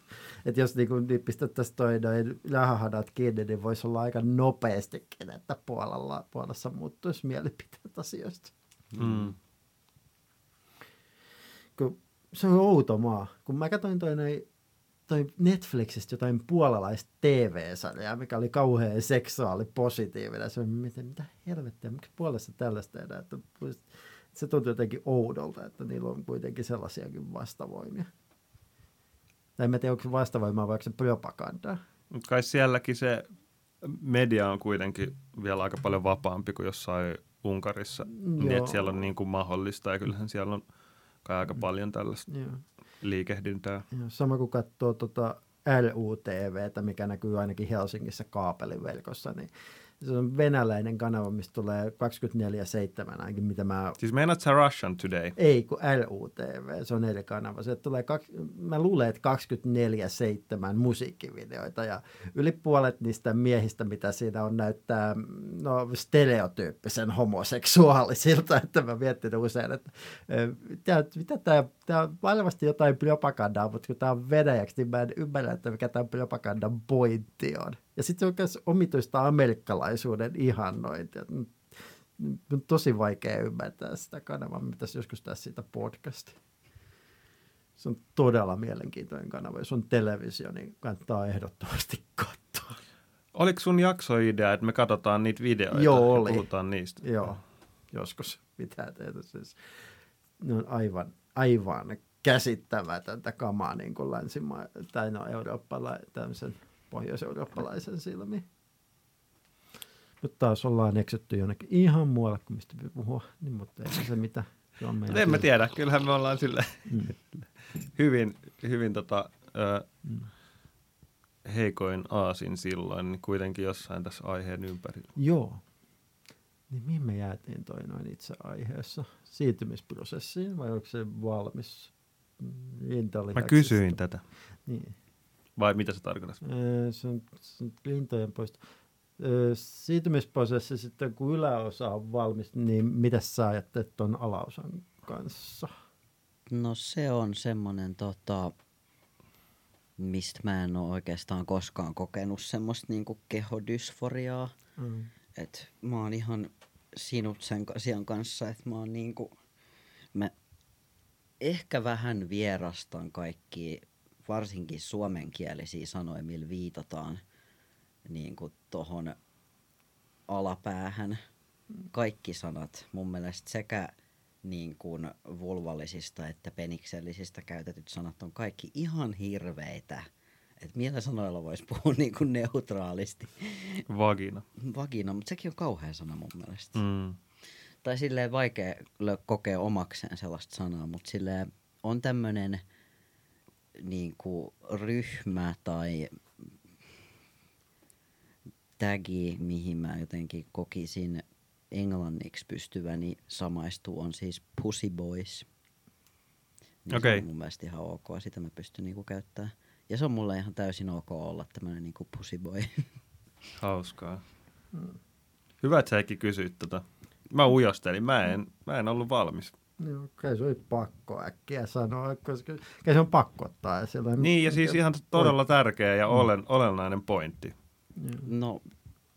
Että jos niinku, niin pistettäisiin toi noin rahahadat kiinni, niin voisi olla aika nopeastikin, että Puolalla, Puolassa muuttuisi mielipiteet asioista. Mm. kun se on outo maa. Kun mä katsoin toi, noi, toi Netflixistä jotain puolalaista TV-sarjaa, mikä oli kauhean seksuaalipositiivinen. Se on, miten, mitä helvettiä, miksi puolessa tällaista tehdään? Että se tuntuu jotenkin oudolta, että niillä on kuitenkin sellaisiakin vastavoimia. Tai en tiedä, onko se vastavoimaa vai onko se propagandaa. Mutta kai sielläkin se media on kuitenkin vielä aika paljon vapaampi kuin jossain Unkarissa. Niin, Joo. että siellä on niin kuin mahdollista ja kyllähän siellä on kai aika paljon tällaista Joo. Liikehdintää. Sama kuin katsoo tota LUTVtä, mikä näkyy ainakin Helsingissä kaapeliverkossa, niin se on venäläinen kanava, mistä tulee 24-7 ainakin, mitä mä... Siis meinaat sä Russian Today? Ei, kun LUTV, se on eri kanava. Se tulee, kaks, mä luulen, että 24-7 musiikkivideoita ja yli puolet niistä miehistä, mitä siinä on, näyttää no, stereotyyppisen homoseksuaalisilta, että mä miettinyt usein, että mitä tämä, tämä on varmasti jotain propagandaa, mutta kun tämä on venäjäksi, niin mä en ymmärrä, että mikä tämä propagandan pointti on. Ja sitten se on myös omituista amerikkalaisuuden ihannointia. On tosi vaikea ymmärtää sitä kanavaa. Pitäisi joskus tehdä siitä podcasti. Se on todella mielenkiintoinen kanava. Jos on televisio, niin kannattaa ehdottomasti katsoa. Oliko sun jaksoidea, että me katsotaan niitä videoita Joo, ja oli. puhutaan niistä? Joo, joskus pitää tehdä. Siis, ne on aivan, aivan käsittämätöntä kamaa niin kuin länsima- tai no eurooppala- tämmöisen pohjois-eurooppalaisen silmiin. Nyt taas ollaan eksytty jonnekin ihan muualle kuin mistä puhua, niin, mutta ei se mitä. Se on meidän En mä silmä. tiedä, kyllähän me ollaan sille Mm. hyvin, hyvin tota, ö, heikoin aasin silloin, niin kuitenkin jossain tässä aiheen ympärillä. Joo. Niin mihin me jäätiin toi noin itse aiheessa? Siirtymisprosessiin vai onko se valmis? Mm. Mä kysyin tätä. Niin. Vai mitä se tarkoittaa? Öö, Se on, se on lintojen poisto. Öö, Siirtymisprosessi sitten, kun yläosa on valmis, niin mitä sä ajattelet tuon alaosan kanssa? No se on semmonen tota, mistä mä en oo oikeastaan koskaan kokenut semmoista niinku kehodysforiaa. Mm. Et mä oon ihan sinut sen asian kanssa, että mä oon niinku, mä ehkä vähän vierastan kaikki, varsinkin suomenkielisiä sanoja, millä viitataan niinku tohon alapäähän. Kaikki sanat mun mielestä sekä niin kuin vulvallisista että peniksellisistä käytetyt sanat on kaikki ihan hirveitä. Et millä sanoilla voisi puhua niin kuin neutraalisti? Vagina. Vagina, mutta sekin on kauhea sana mun mielestä. Mm. Tai silleen vaikea kokea omakseen sellaista sanaa, mutta silleen on tämmönen niin kuin ryhmä tai tagi, mihin mä jotenkin kokisin englanniksi pystyväni samaistuu, on siis Pussy Boys. Niin Okei. Se on mun mielestä ihan ok, sitä mä pystyn niinku käyttämään. Ja se on mulle ihan täysin ok olla tämmönen niinku Pussy Boy. Hauskaa. Hyvä, että säkin kysyit tota. Mä ujostelin, mä en, mä en ollut valmis. Joo, kai se oli pakko äkkiä sanoa, koska kai se on pakko ottaa esille. Niin, ja siis ihan todella tärkeä ja olen, olennainen pointti. No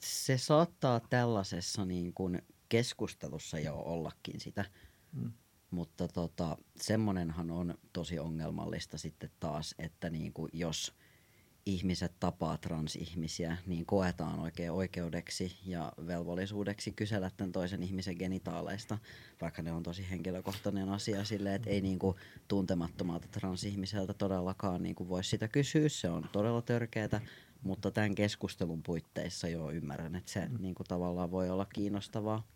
se saattaa tällaisessa niin kuin keskustelussa jo ollakin sitä, Mm. Mutta tota, semmonenhan on tosi ongelmallista sitten taas, että niin kuin jos ihmiset tapaa transihmisiä, niin koetaan oikein oikeudeksi ja velvollisuudeksi kysellä tämän toisen ihmisen genitaaleista, vaikka ne on tosi henkilökohtainen asia silleen, että ei niin kuin tuntemattomalta transihmiseltä todellakaan niin kuin voi sitä kysyä, se on todella törkeätä, Mutta tämän keskustelun puitteissa jo ymmärrän, että se niin kuin tavallaan voi olla kiinnostavaa.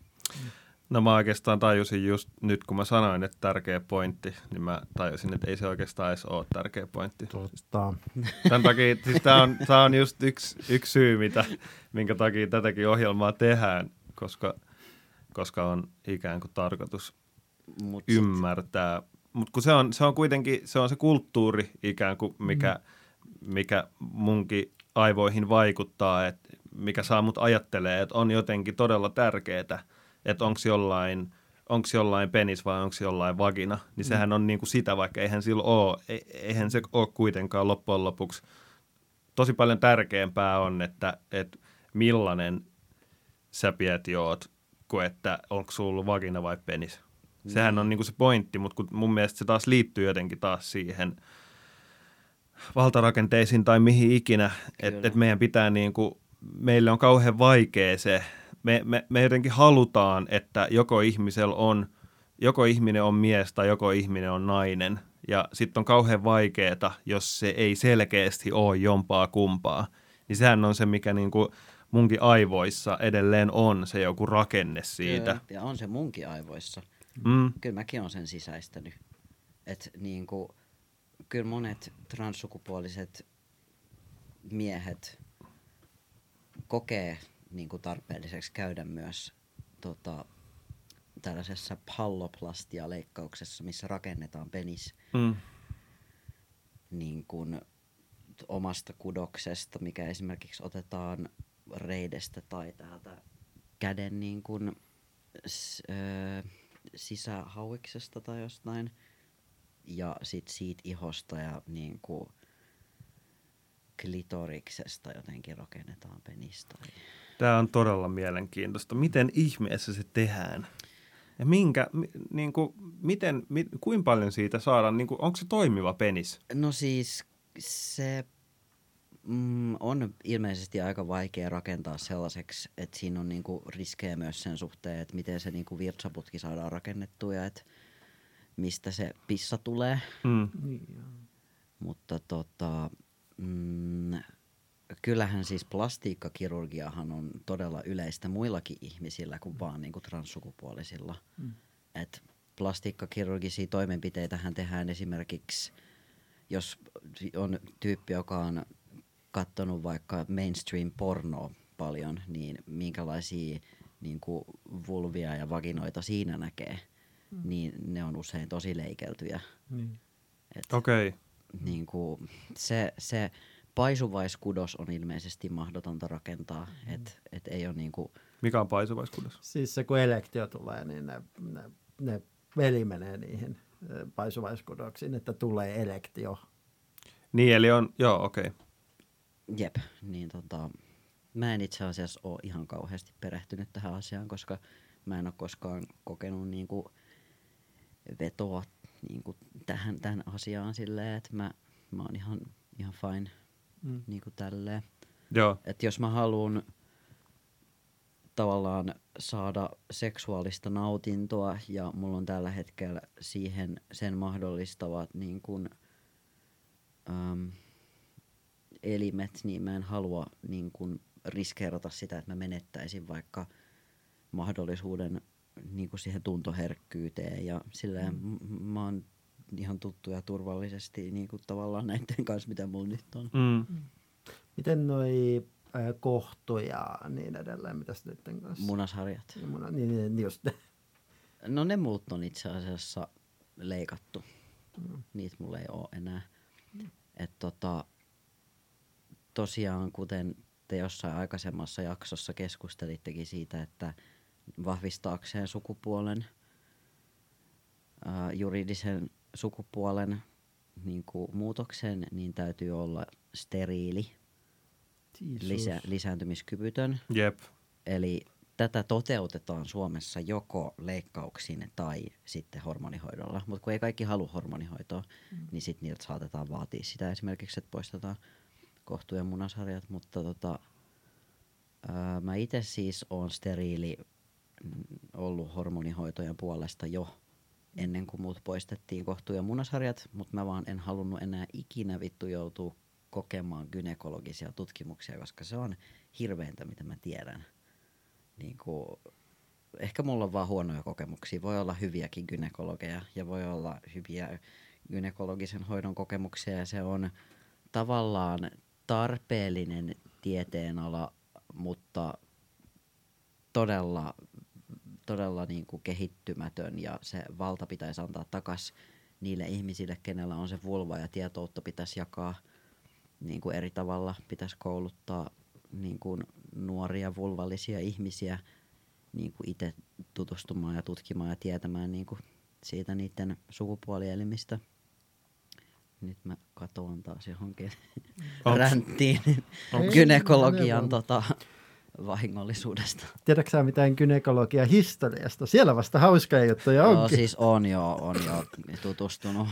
No mä oikeastaan tajusin just nyt, kun mä sanoin, että tärkeä pointti, niin mä tajusin, että ei se oikeastaan edes ole tärkeä pointti. Totta. Tämän takia, siis tämä on, tää on just yksi, yksi syy, mitä, minkä takia tätäkin ohjelmaa tehdään, koska, koska on ikään kuin tarkoitus Mut ymmärtää. Mutta kun se on, se on kuitenkin, se on se kulttuuri ikään kuin, mikä, mikä munkin aivoihin vaikuttaa, että mikä saa mut ajattelee, että on jotenkin todella tärkeää, että onko jollain, onks jollain penis vai onko jollain vagina, niin sehän on niinku sitä, vaikka eihän sillä ole, eihän se ole kuitenkaan loppujen lopuksi. Tosi paljon tärkeämpää on, että, että millainen sä Pieti oot, kuin että onko sulla vagina vai penis. Sehän on niinku se pointti, mutta kun mun mielestä se taas liittyy jotenkin taas siihen valtarakenteisiin tai mihin ikinä, että et meidän pitää niinku, meille on kauhean vaikea se, me, me, me jotenkin halutaan, että joko ihmisellä on, joko ihminen on mies tai joko ihminen on nainen, ja sitten on kauhean vaikeeta, jos se ei selkeästi ole jompaa kumpaa, niin sehän on se, mikä niinku munkin aivoissa edelleen on, se joku rakenne siitä. Kyllä, Ja on se munkin aivoissa. Mm. Kyllä mäkin olen sen sisäistänyt. Et niinku, kyllä monet transsukupuoliset miehet kokee niinku tarpeelliseksi käydä myös tota, tällaisessa palloplastia-leikkauksessa, missä rakennetaan penis Mm. niin kuin omasta kudoksesta, mikä esimerkiksi otetaan reidestä tai täältä käden niin kuin, s, ö, sisähauiksesta tai jostain. Ja sit siitä ihosta ja niin kuin klitoriksesta jotenkin rakennetaan penistä. Tämä on todella mielenkiintoista. Miten ihmeessä se tehdään? Ja minkä, mi, niin kuin, miten, mi, kuinka paljon siitä saadaan, niin kuin, onko se toimiva penis? No siis se mm, on ilmeisesti aika vaikea rakentaa sellaiseksi, että siinä on niinku riskejä myös sen suhteen, että miten se niinku virtsaputki saadaan rakennettua ja että mistä se pissa tulee. Mm. Mutta tota, mm, kyllähän siis plastiikkakirurgiahan on todella yleistä muillakin ihmisillä kuin vaan niinku transsukupuolisilla. Mm. Et plastiikkakirurgisia toimenpiteitähän tehdään esimerkiksi, jos on tyyppi, joka on katsonut vaikka mainstream pornoa paljon, niin minkälaisia niin kuin vulvia ja vaginoita siinä näkee, mm. niin ne on usein tosi leikeltyjä. Niin. Et, Okei. Okay. niin kuin, se, se paisuvaiskudos on ilmeisesti mahdotonta rakentaa, mm. että et ei ole niin kuin, Mikä on paisuvaiskudos? Siis se kun elektio tulee, niin ne, ne, ne veli menee niihin paisuvaiskudoksiin, että tulee elektio. Niin, eli on, joo, okei. Okay. Jep, niin tota, mä en itse asiassa ole ihan kauheasti perehtynyt tähän asiaan, koska mä en ole koskaan kokenut niinku vetoa niinku tähän, tähän asiaan silleen, että mä, mä oon ihan, ihan fine mm. niinku tälleen. Joo, Että jos mä haluan tavallaan saada seksuaalista nautintoa ja mulla on tällä hetkellä siihen sen mahdollistavat niin kuin, äm, elimet, niin mä en halua niin kuin riskeerata sitä, että mä menettäisin vaikka mahdollisuuden niin kuin siihen tuntoherkkyyteen ja silleen mm. mä oon ihan tuttu ja turvallisesti niin kuin tavallaan näiden kanssa, mitä mulla nyt on. mm. Miten noi ö, kohtu ja niin edelleen, mitä sitten kanssa? Munasharjat. Ja muna, niin, niin, just No ne muut on itse asiassa leikattu. Mm. Niitä mulla ei ole enää. Mm. Et tota, tosiaan, kuten te jossain aikaisemmassa jaksossa keskustelittekin siitä, että vahvistaakseen sukupuolen, ää, juridisen sukupuolen niin kuin muutoksen, niin täytyy olla steriili, lisä, lisääntymiskyvytön. jep. Eli tätä toteutetaan Suomessa joko leikkauksin tai sitten hormonihoidolla. Mutta kun ei kaikki halua hormonihoitoa, mm. niin sitten niiltä saatetaan vaatia sitä esimerkiksi, että poistetaan kohtu- ja munasarjat. Mutta tota, ää, mä itse siis oon steriili mm, ollut hormonihoitojen puolesta jo ennen kuin muut poistettiin kohtu- ja munasarjat, mutta mä vaan en halunnut enää ikinä vittu joutua kokemaan gynekologisia tutkimuksia, koska se on hirveintä, mitä mä tiedän. Niin kuin, ehkä mulla on vaan huonoja kokemuksia. Voi olla hyviäkin gynekologeja ja voi olla hyviä gynekologisen hoidon kokemuksia ja se on tavallaan tarpeellinen tieteenala, mutta todella, todella niin kuin kehittymätön ja se valta pitäisi antaa takas niille ihmisille, kenellä on se vulva ja tietoutta pitäisi jakaa niin kuin eri tavalla. Pitäisi kouluttaa niin kuin nuoria vulvallisia ihmisiä niin kuin itse tutustumaan ja tutkimaan ja tietämään niin kuin siitä niiden sukupuolielimistä. Nyt mä katoan taas johonkin Onks- ränttiin Ei, gynekologian ne tota, vahingollisuudesta. Tiedätkö sä mitään gynekologia historiasta? Siellä vasta hauskoja juttuja Joo, onkin. siis on jo, on jo tutustunut.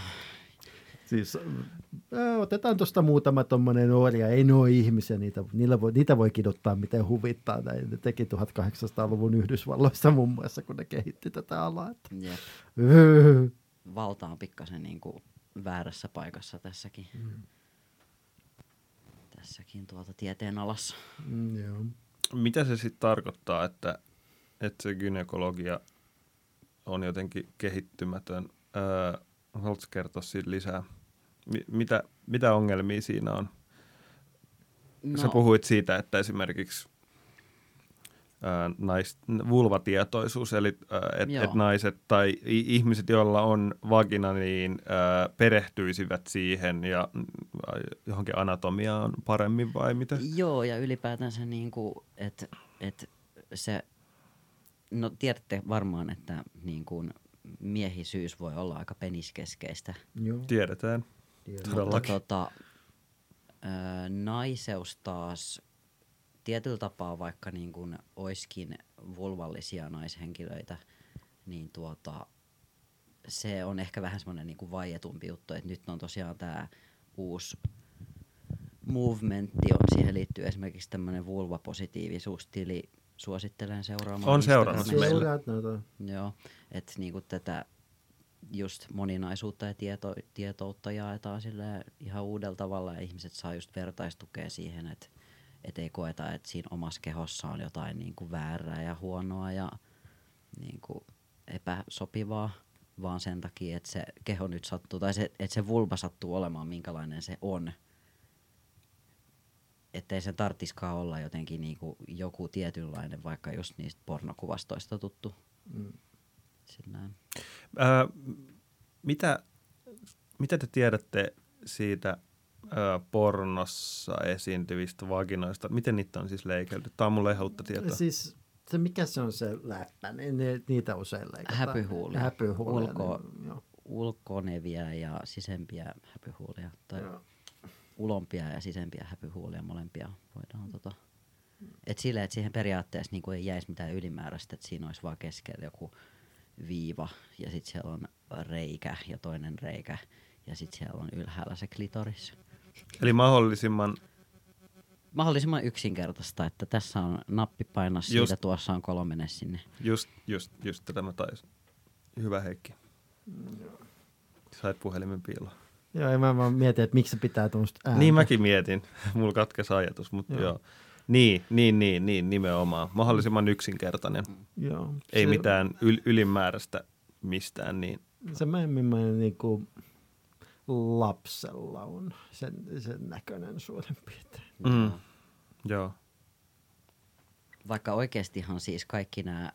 Siis, äh, otetaan tuosta muutama tuommoinen nuoria, ei ole ihmisiä, niitä, niillä voi, niitä voi kiduttaa miten huvittaa. Näin ne teki 1800-luvun Yhdysvalloissa muun muassa, kun ne kehitti tätä alaa. Että. Jep. Öö. Valta on pikkasen niin kuin väärässä paikassa tässäkin. Mm. Tässäkin tuolta tieteen alassa. Mm, joo. Mitä se sitten tarkoittaa, että, että se gynekologia on jotenkin kehittymätön? Öö, haluatko kertoa siitä lisää? Mi- mitä, mitä ongelmia siinä on? No. Sä puhuit siitä, että esimerkiksi nais, vulvatietoisuus, eli että et naiset tai ihmiset, joilla on vagina, niin ää, perehtyisivät siihen ja mm, johonkin anatomiaan paremmin vai mitä? Joo, ja ylipäätänsä niin kuin, että et se, no tiedätte varmaan, että niin kuin miehisyys voi olla aika peniskeskeistä. Joo. Tiedetään. Mutta Todellakin. tota, ö, naiseus taas tietyllä tapaa, vaikka niin kuin oiskin vulvallisia naishenkilöitä, niin tuota, se on ehkä vähän semmoinen niin kuin vaietumpi juttu, että nyt on tosiaan tämä uusi movementti, on, siihen liittyy esimerkiksi tämmöinen vulvapositiivisuustili, suosittelen seuraamaan. On seurannut meillä. Noita. Joo, että niinku tätä just moninaisuutta ja tieto, tietoutta jaetaan sille ihan uudella tavalla ja ihmiset saa just vertaistukea siihen, että et ei koeta, että siinä omassa kehossa on jotain niinku väärää ja huonoa ja niinku epäsopivaa, vaan sen takia, että se keho nyt sattuu, tai se, että se vulva sattuu olemaan minkälainen se on. Ettei sen tarttiskaan olla jotenkin niinku joku tietynlainen, vaikka just niistä pornokuvastoista tuttu. Mm. Ää, mitä, mitä te tiedätte siitä pornossa esiintyvistä vaginoista? Miten niitä on siis leikelty? Tämä on mulle ihan uutta tietoa. Siis se, mikä se on se läppä, niin ne, niitä usein leikataan. Häpyhuulia. Häpyhuulia. Ulko- Niin, ulkoneviä ja sisempiä häpyhuulia. Tai Joo. ulompia ja sisempiä häpyhuulia molempia voidaan tota. Et sille, että siihen periaatteessa niinku ei jäisi mitään ylimääräistä, että siinä olisi vaan keskellä joku viiva ja sitten siellä on reikä ja toinen reikä ja sitten siellä on ylhäällä se klitoris. Eli mahdollisimman, Mahdollisimman yksinkertaista, että tässä on nappi painaa siitä, Just- tuossa on kolmene sinne. just, just, just tätä mä taisin. Hyvä Heikki. Sait puhelimen piiloon. Joo, ja mä vaan mietin, että miksi se pitää tuommoista ääntä. Niin mäkin mietin. Mulla katkesi ajatus, mutta joo. Joo. Niin, niin, niin, niin, nimenomaan. Mahdollisimman yksinkertainen. Joo. Ei se, mitään yl- ylimääräistä mistään, niin Se mä millainen niinku lapsella on sen, sen näköinen suurin piirtein. Mm. Joo. Vaikka oikeastihan siis kaikki nämä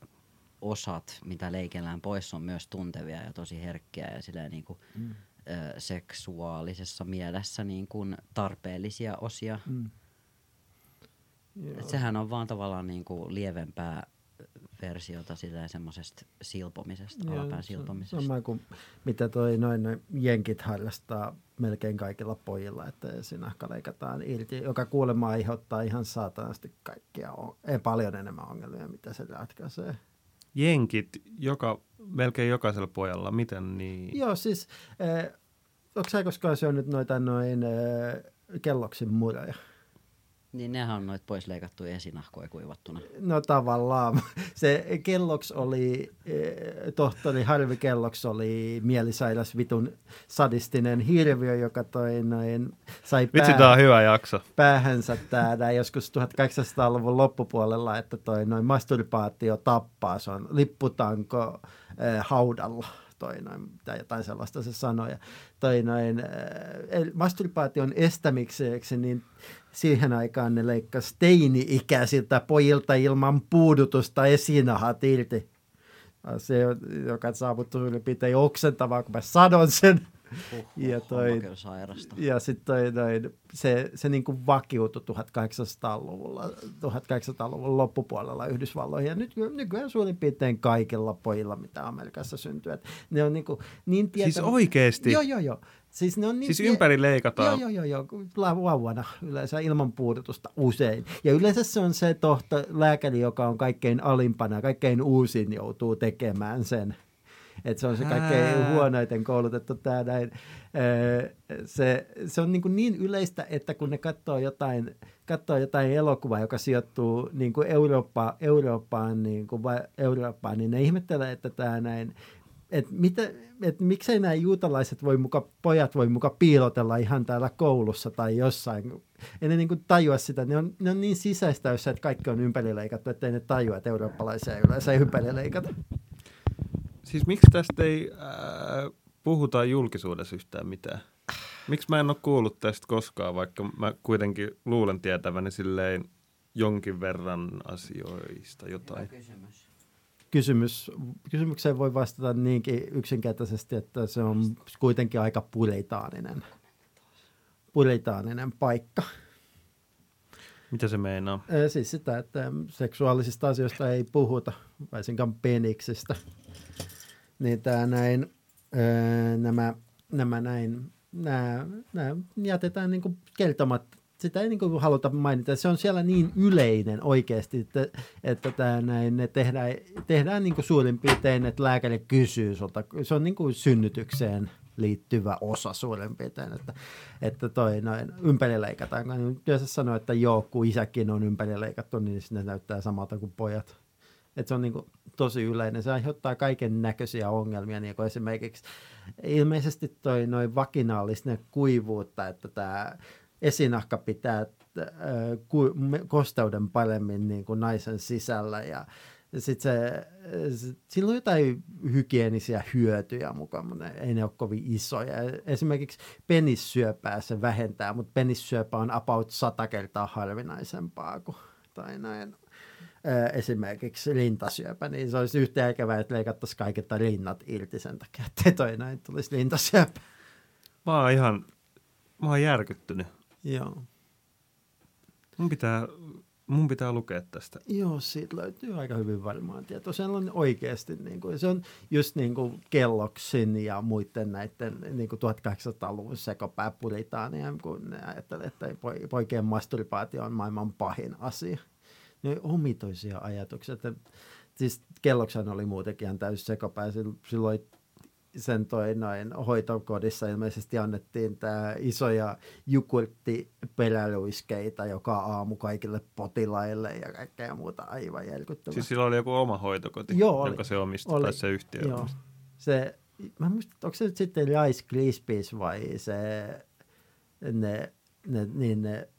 osat, mitä leikellään pois, on myös tuntevia ja tosi herkkiä ja silleen niin kuin, mm. ö, seksuaalisessa mielessä niin kuin tarpeellisia osia. Mm. Et sehän on vaan tavallaan niin kuin lievempää versiota silleen semmoisesta silpomisesta, alapään se- silpomisesta. Sama kuin mitä toi noin, noin jenkit harrastaa melkein kaikilla pojilla, että sinahka leikataan irti, joka kuulemma aiheuttaa ihan saatanasti kaikkia, on- ei paljon enemmän ongelmia, mitä se ratkaisee. Jenkit, joka, melkein jokaisella pojalla, miten niin? Joo, siis äh, onko sä koskaan syönyt noita noin äh, kelloksin muroja? Niin nehän on noit pois leikattuja esinahkoja kuivattuna. No tavallaan. Se Kelloks oli, eh, tohtori Harvi Kelloks oli mielisairas vitun sadistinen hirviö, joka toi noin, sai Vitsi, tää on hyvä jakso. päähänsä täällä joskus 1800-luvun loppupuolella, että toi noin masturbaatio tappaa, se on lipputanko äh, haudalla toi noin, tai jotain sellaista se sanoi. Ja toi noin, äh, masturbaation estämiseksi, niin siihen aikaan ne leikkasi teini-ikäisiltä pojilta ilman puudutusta esinahat irti. Se, joka saavuttu suurin piirtein oksentavaa, kun mä sanon sen. Ja toi-. Ja sitten noin, se, se niin kuin vakiutui 1800-luvulla, 1800-luvun loppupuolella Yhdysvalloihin. Ja nyt, nykyään suurin piirtein kaikilla pojilla, mitä Amerikassa syntyy. Et ne on niin, kuin, niin tietävä... Siis oikeesti? Joo, joo, joo. Siis, ne on niin Siis ympäri leikataan. Joo, joo, joo, joo. Vauvana yleensä ilman puudutusta usein. Ja yleensä se on se tohto, lääkäri, joka on kaikkein alimpana, kaikkein uusin joutuu tekemään sen. Et se on se kaikkein Ää. huonoiten koulutettu tämä näin. Se, se on niin, kuin niin yleistä, että kun ne katsoo jotain, katsoo jotain elokuvaa, joka sijoittuu niin kuin Eurooppa, Eurooppaan, niin kuin Eurooppaan, niin ne ihmettelee, että tämä näin, että mitä, et miksei nämä juutalaiset voi muka, pojat voi muka piilotella ihan täällä koulussa tai jossain. Ei ne niinku tajua sitä. Ne on, ne on niin sisäistä, että kaikki on ympärileikattu, että ei ne tajua, että eurooppalaisia ei yleensä ympärileikata. Siis miksi tästä ei ää, puhuta julkisuudessa yhtään mitään? Miksi mä en ole kuullut tästä koskaan, vaikka mä kuitenkin luulen tietäväni silleen jonkin verran asioista jotain. kysymys. Kysymys, kysymykseen voi vastata niinkin yksinkertaisesti, että se on kuitenkin aika puritaaninen, puritaaninen paikka. Mitä se meinaa? Siis sitä, että seksuaalisista asioista ei puhuta, varsinkaan peniksistä. Niin tämä näin, öö, nämä, nämä näin, nämä, nämä jätetään niin kertomatta. Sitä ei niin kuin haluta mainita. Se on siellä niin yleinen oikeasti, että, että tämä näin, ne tehdään, tehdään niin kuin suurin piirtein, että lääkäri kysyy sulta. Se on niin kuin synnytykseen liittyvä osa suurin piirtein, että, että toi noin ympärileikataan. Yleensä sanoo, että joo, kun isäkin on ympärileikattu, niin sinne näyttää samalta kuin pojat. Et se on niin kuin tosi yleinen. Se aiheuttaa kaiken näköisiä ongelmia, niin kuin esimerkiksi ilmeisesti toi noin vakinaalista kuivuutta, että tämä esinahka pitää äh, kosteuden paremmin niin kuin naisen sisällä ja sitten se, se, sillä on jotain hygienisiä hyötyjä mukaan, mutta ei ne ole kovin isoja. Esimerkiksi penissyöpää se vähentää, mutta penissyöpä on about sata kertaa harvinaisempaa kuin tai näin. Esimerkiksi rintasyöpä, niin se olisi yhtä järkevää, että leikattaisiin kaikilta rinnat irti sen takia, että toi näin tulisi rintasyöpä. Mä oon ihan, mä oon järkyttynyt. Joo. Mun pitää, mun pitää lukea tästä. Joo, siitä löytyy aika hyvin varmaan tietoa. Se on oikeasti, niin kuin, se on just niin kuin Kelloksin ja muiden näiden niin kuin 1800-luvun sekopääpuritaania, kun ne ajattelee, että poi- poikien masturbaatio on maailman pahin asia. Ne on omituisia ajatuksia. Että, siis Kelloksen oli muutenkin ihan täysin sekopää. Sil- Silloin sen toi noin hoitokodissa ilmeisesti annettiin tämä isoja jukurttiperäluiskeita joka aamu kaikille potilaille ja kaikkea muuta aivan järkyttävää. Siis sillä oli joku oma hoitokoti, Joo, oli. jonka se omisti, Oli. tai se yhtiö Joo. Se, mä en muista, onko se nyt sitten Rice Krispies vai se, ne, ne, niin ne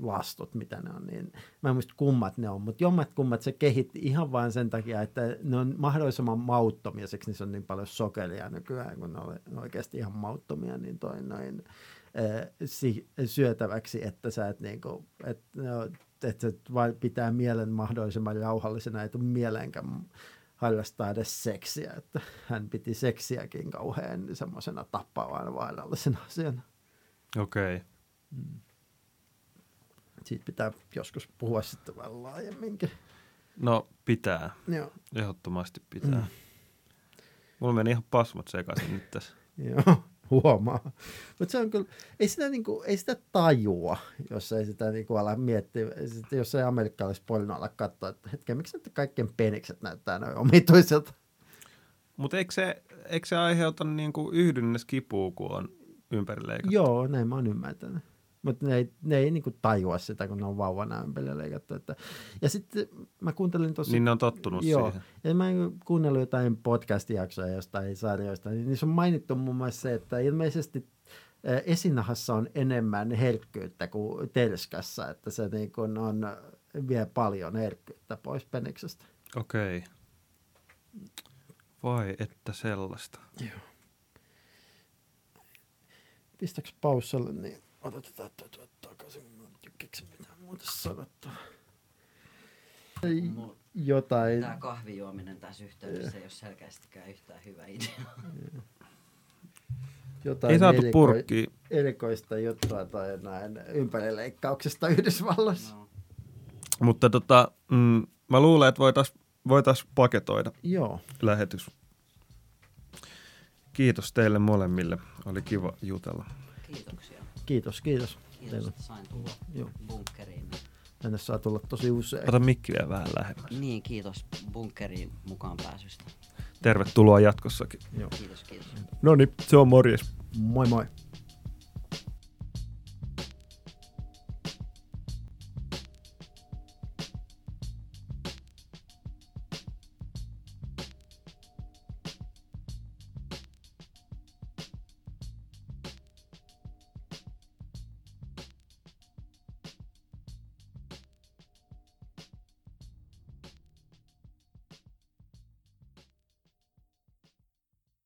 lastut, mitä ne on, niin mä en muista kummat ne on, mutta jommat kummat se kehitti ihan vain sen takia, että ne on mahdollisimman mauttomia, siksi niissä on niin paljon sokeria nykyään, kun ne on oikeasti ihan mauttomia, niin toi noin äh, si- syötäväksi, että sä et niinku, et, no, että se vain pitää mielen mahdollisimman rauhallisena, ei tule mieleenkään harrastaa edes seksiä, että hän piti seksiäkin kauhean semmoisena tappavana vaarallisena asiana. Okei. Okay. Siitä pitää joskus puhua sitten vähän laajemminkin. No pitää, Joo. ehdottomasti pitää. Mm. Mulla meni ihan pasmat sekaisin nyt tässä. Joo, huomaa. Mutta se on kyllä, ei sitä, niinku, ei sitä tajua, jos ei sitä niinku ala miettiä, Sitten jos ei amerikkalais porno ala katsoa, että hetken, miksi nyt kaikkien penikset näyttää noin omituiselta? Mutta eikö se, eikö se aiheuta niinku yhdynnäs kipua, kun on ympärileikattu? Joo, näin mä oon ymmärtänyt. Mutta ne ei, ne ei niinku tajua sitä, kun ne on vauvana ympärillä leikattu. Että. Ja sitten mä kuuntelin tuossa... Niin ne on tottunut Joo, siihen. ja mä kuunnellut jotain podcast-jaksoja jostain sarjoista, niin niissä on mainittu muun muassa se, että ilmeisesti ää, esinahassa on enemmän herkkyyttä kuin telskassa, että se niin kun on vie paljon herkkyyttä pois peniksestä. Okei. Vai että sellaista. Pistäks pausselle, niin otetaan tuo takaisin. Mä en keksi mitään muuta sanottavaa. Jotain. Tämä kahvijuominen tässä yhteydessä ei ole selkeästikään yhtään hyvä idea. jotain Ei saatu eriko- purkkiin. erikoista juttua tai näin ympärileikkauksesta Yhdysvalloissa. No. Mutta tota, mm, mä luulen, että voitaisiin voitais paketoida Joo, lähetys. Kiitos teille molemmille. Oli kiva jutella. Kiitoksia. Kiitos, kiitos. Kiitos, Teille. että sain tulla Joo. bunkkeriin. Tänne saa tulla tosi usein. Ota mikki vielä vähän lähemmäs. Niin, kiitos bunkkeriin mukaan pääsystä. Tervetuloa jatkossakin. Joo. Kiitos, kiitos. No niin, se on morjes. Moi moi.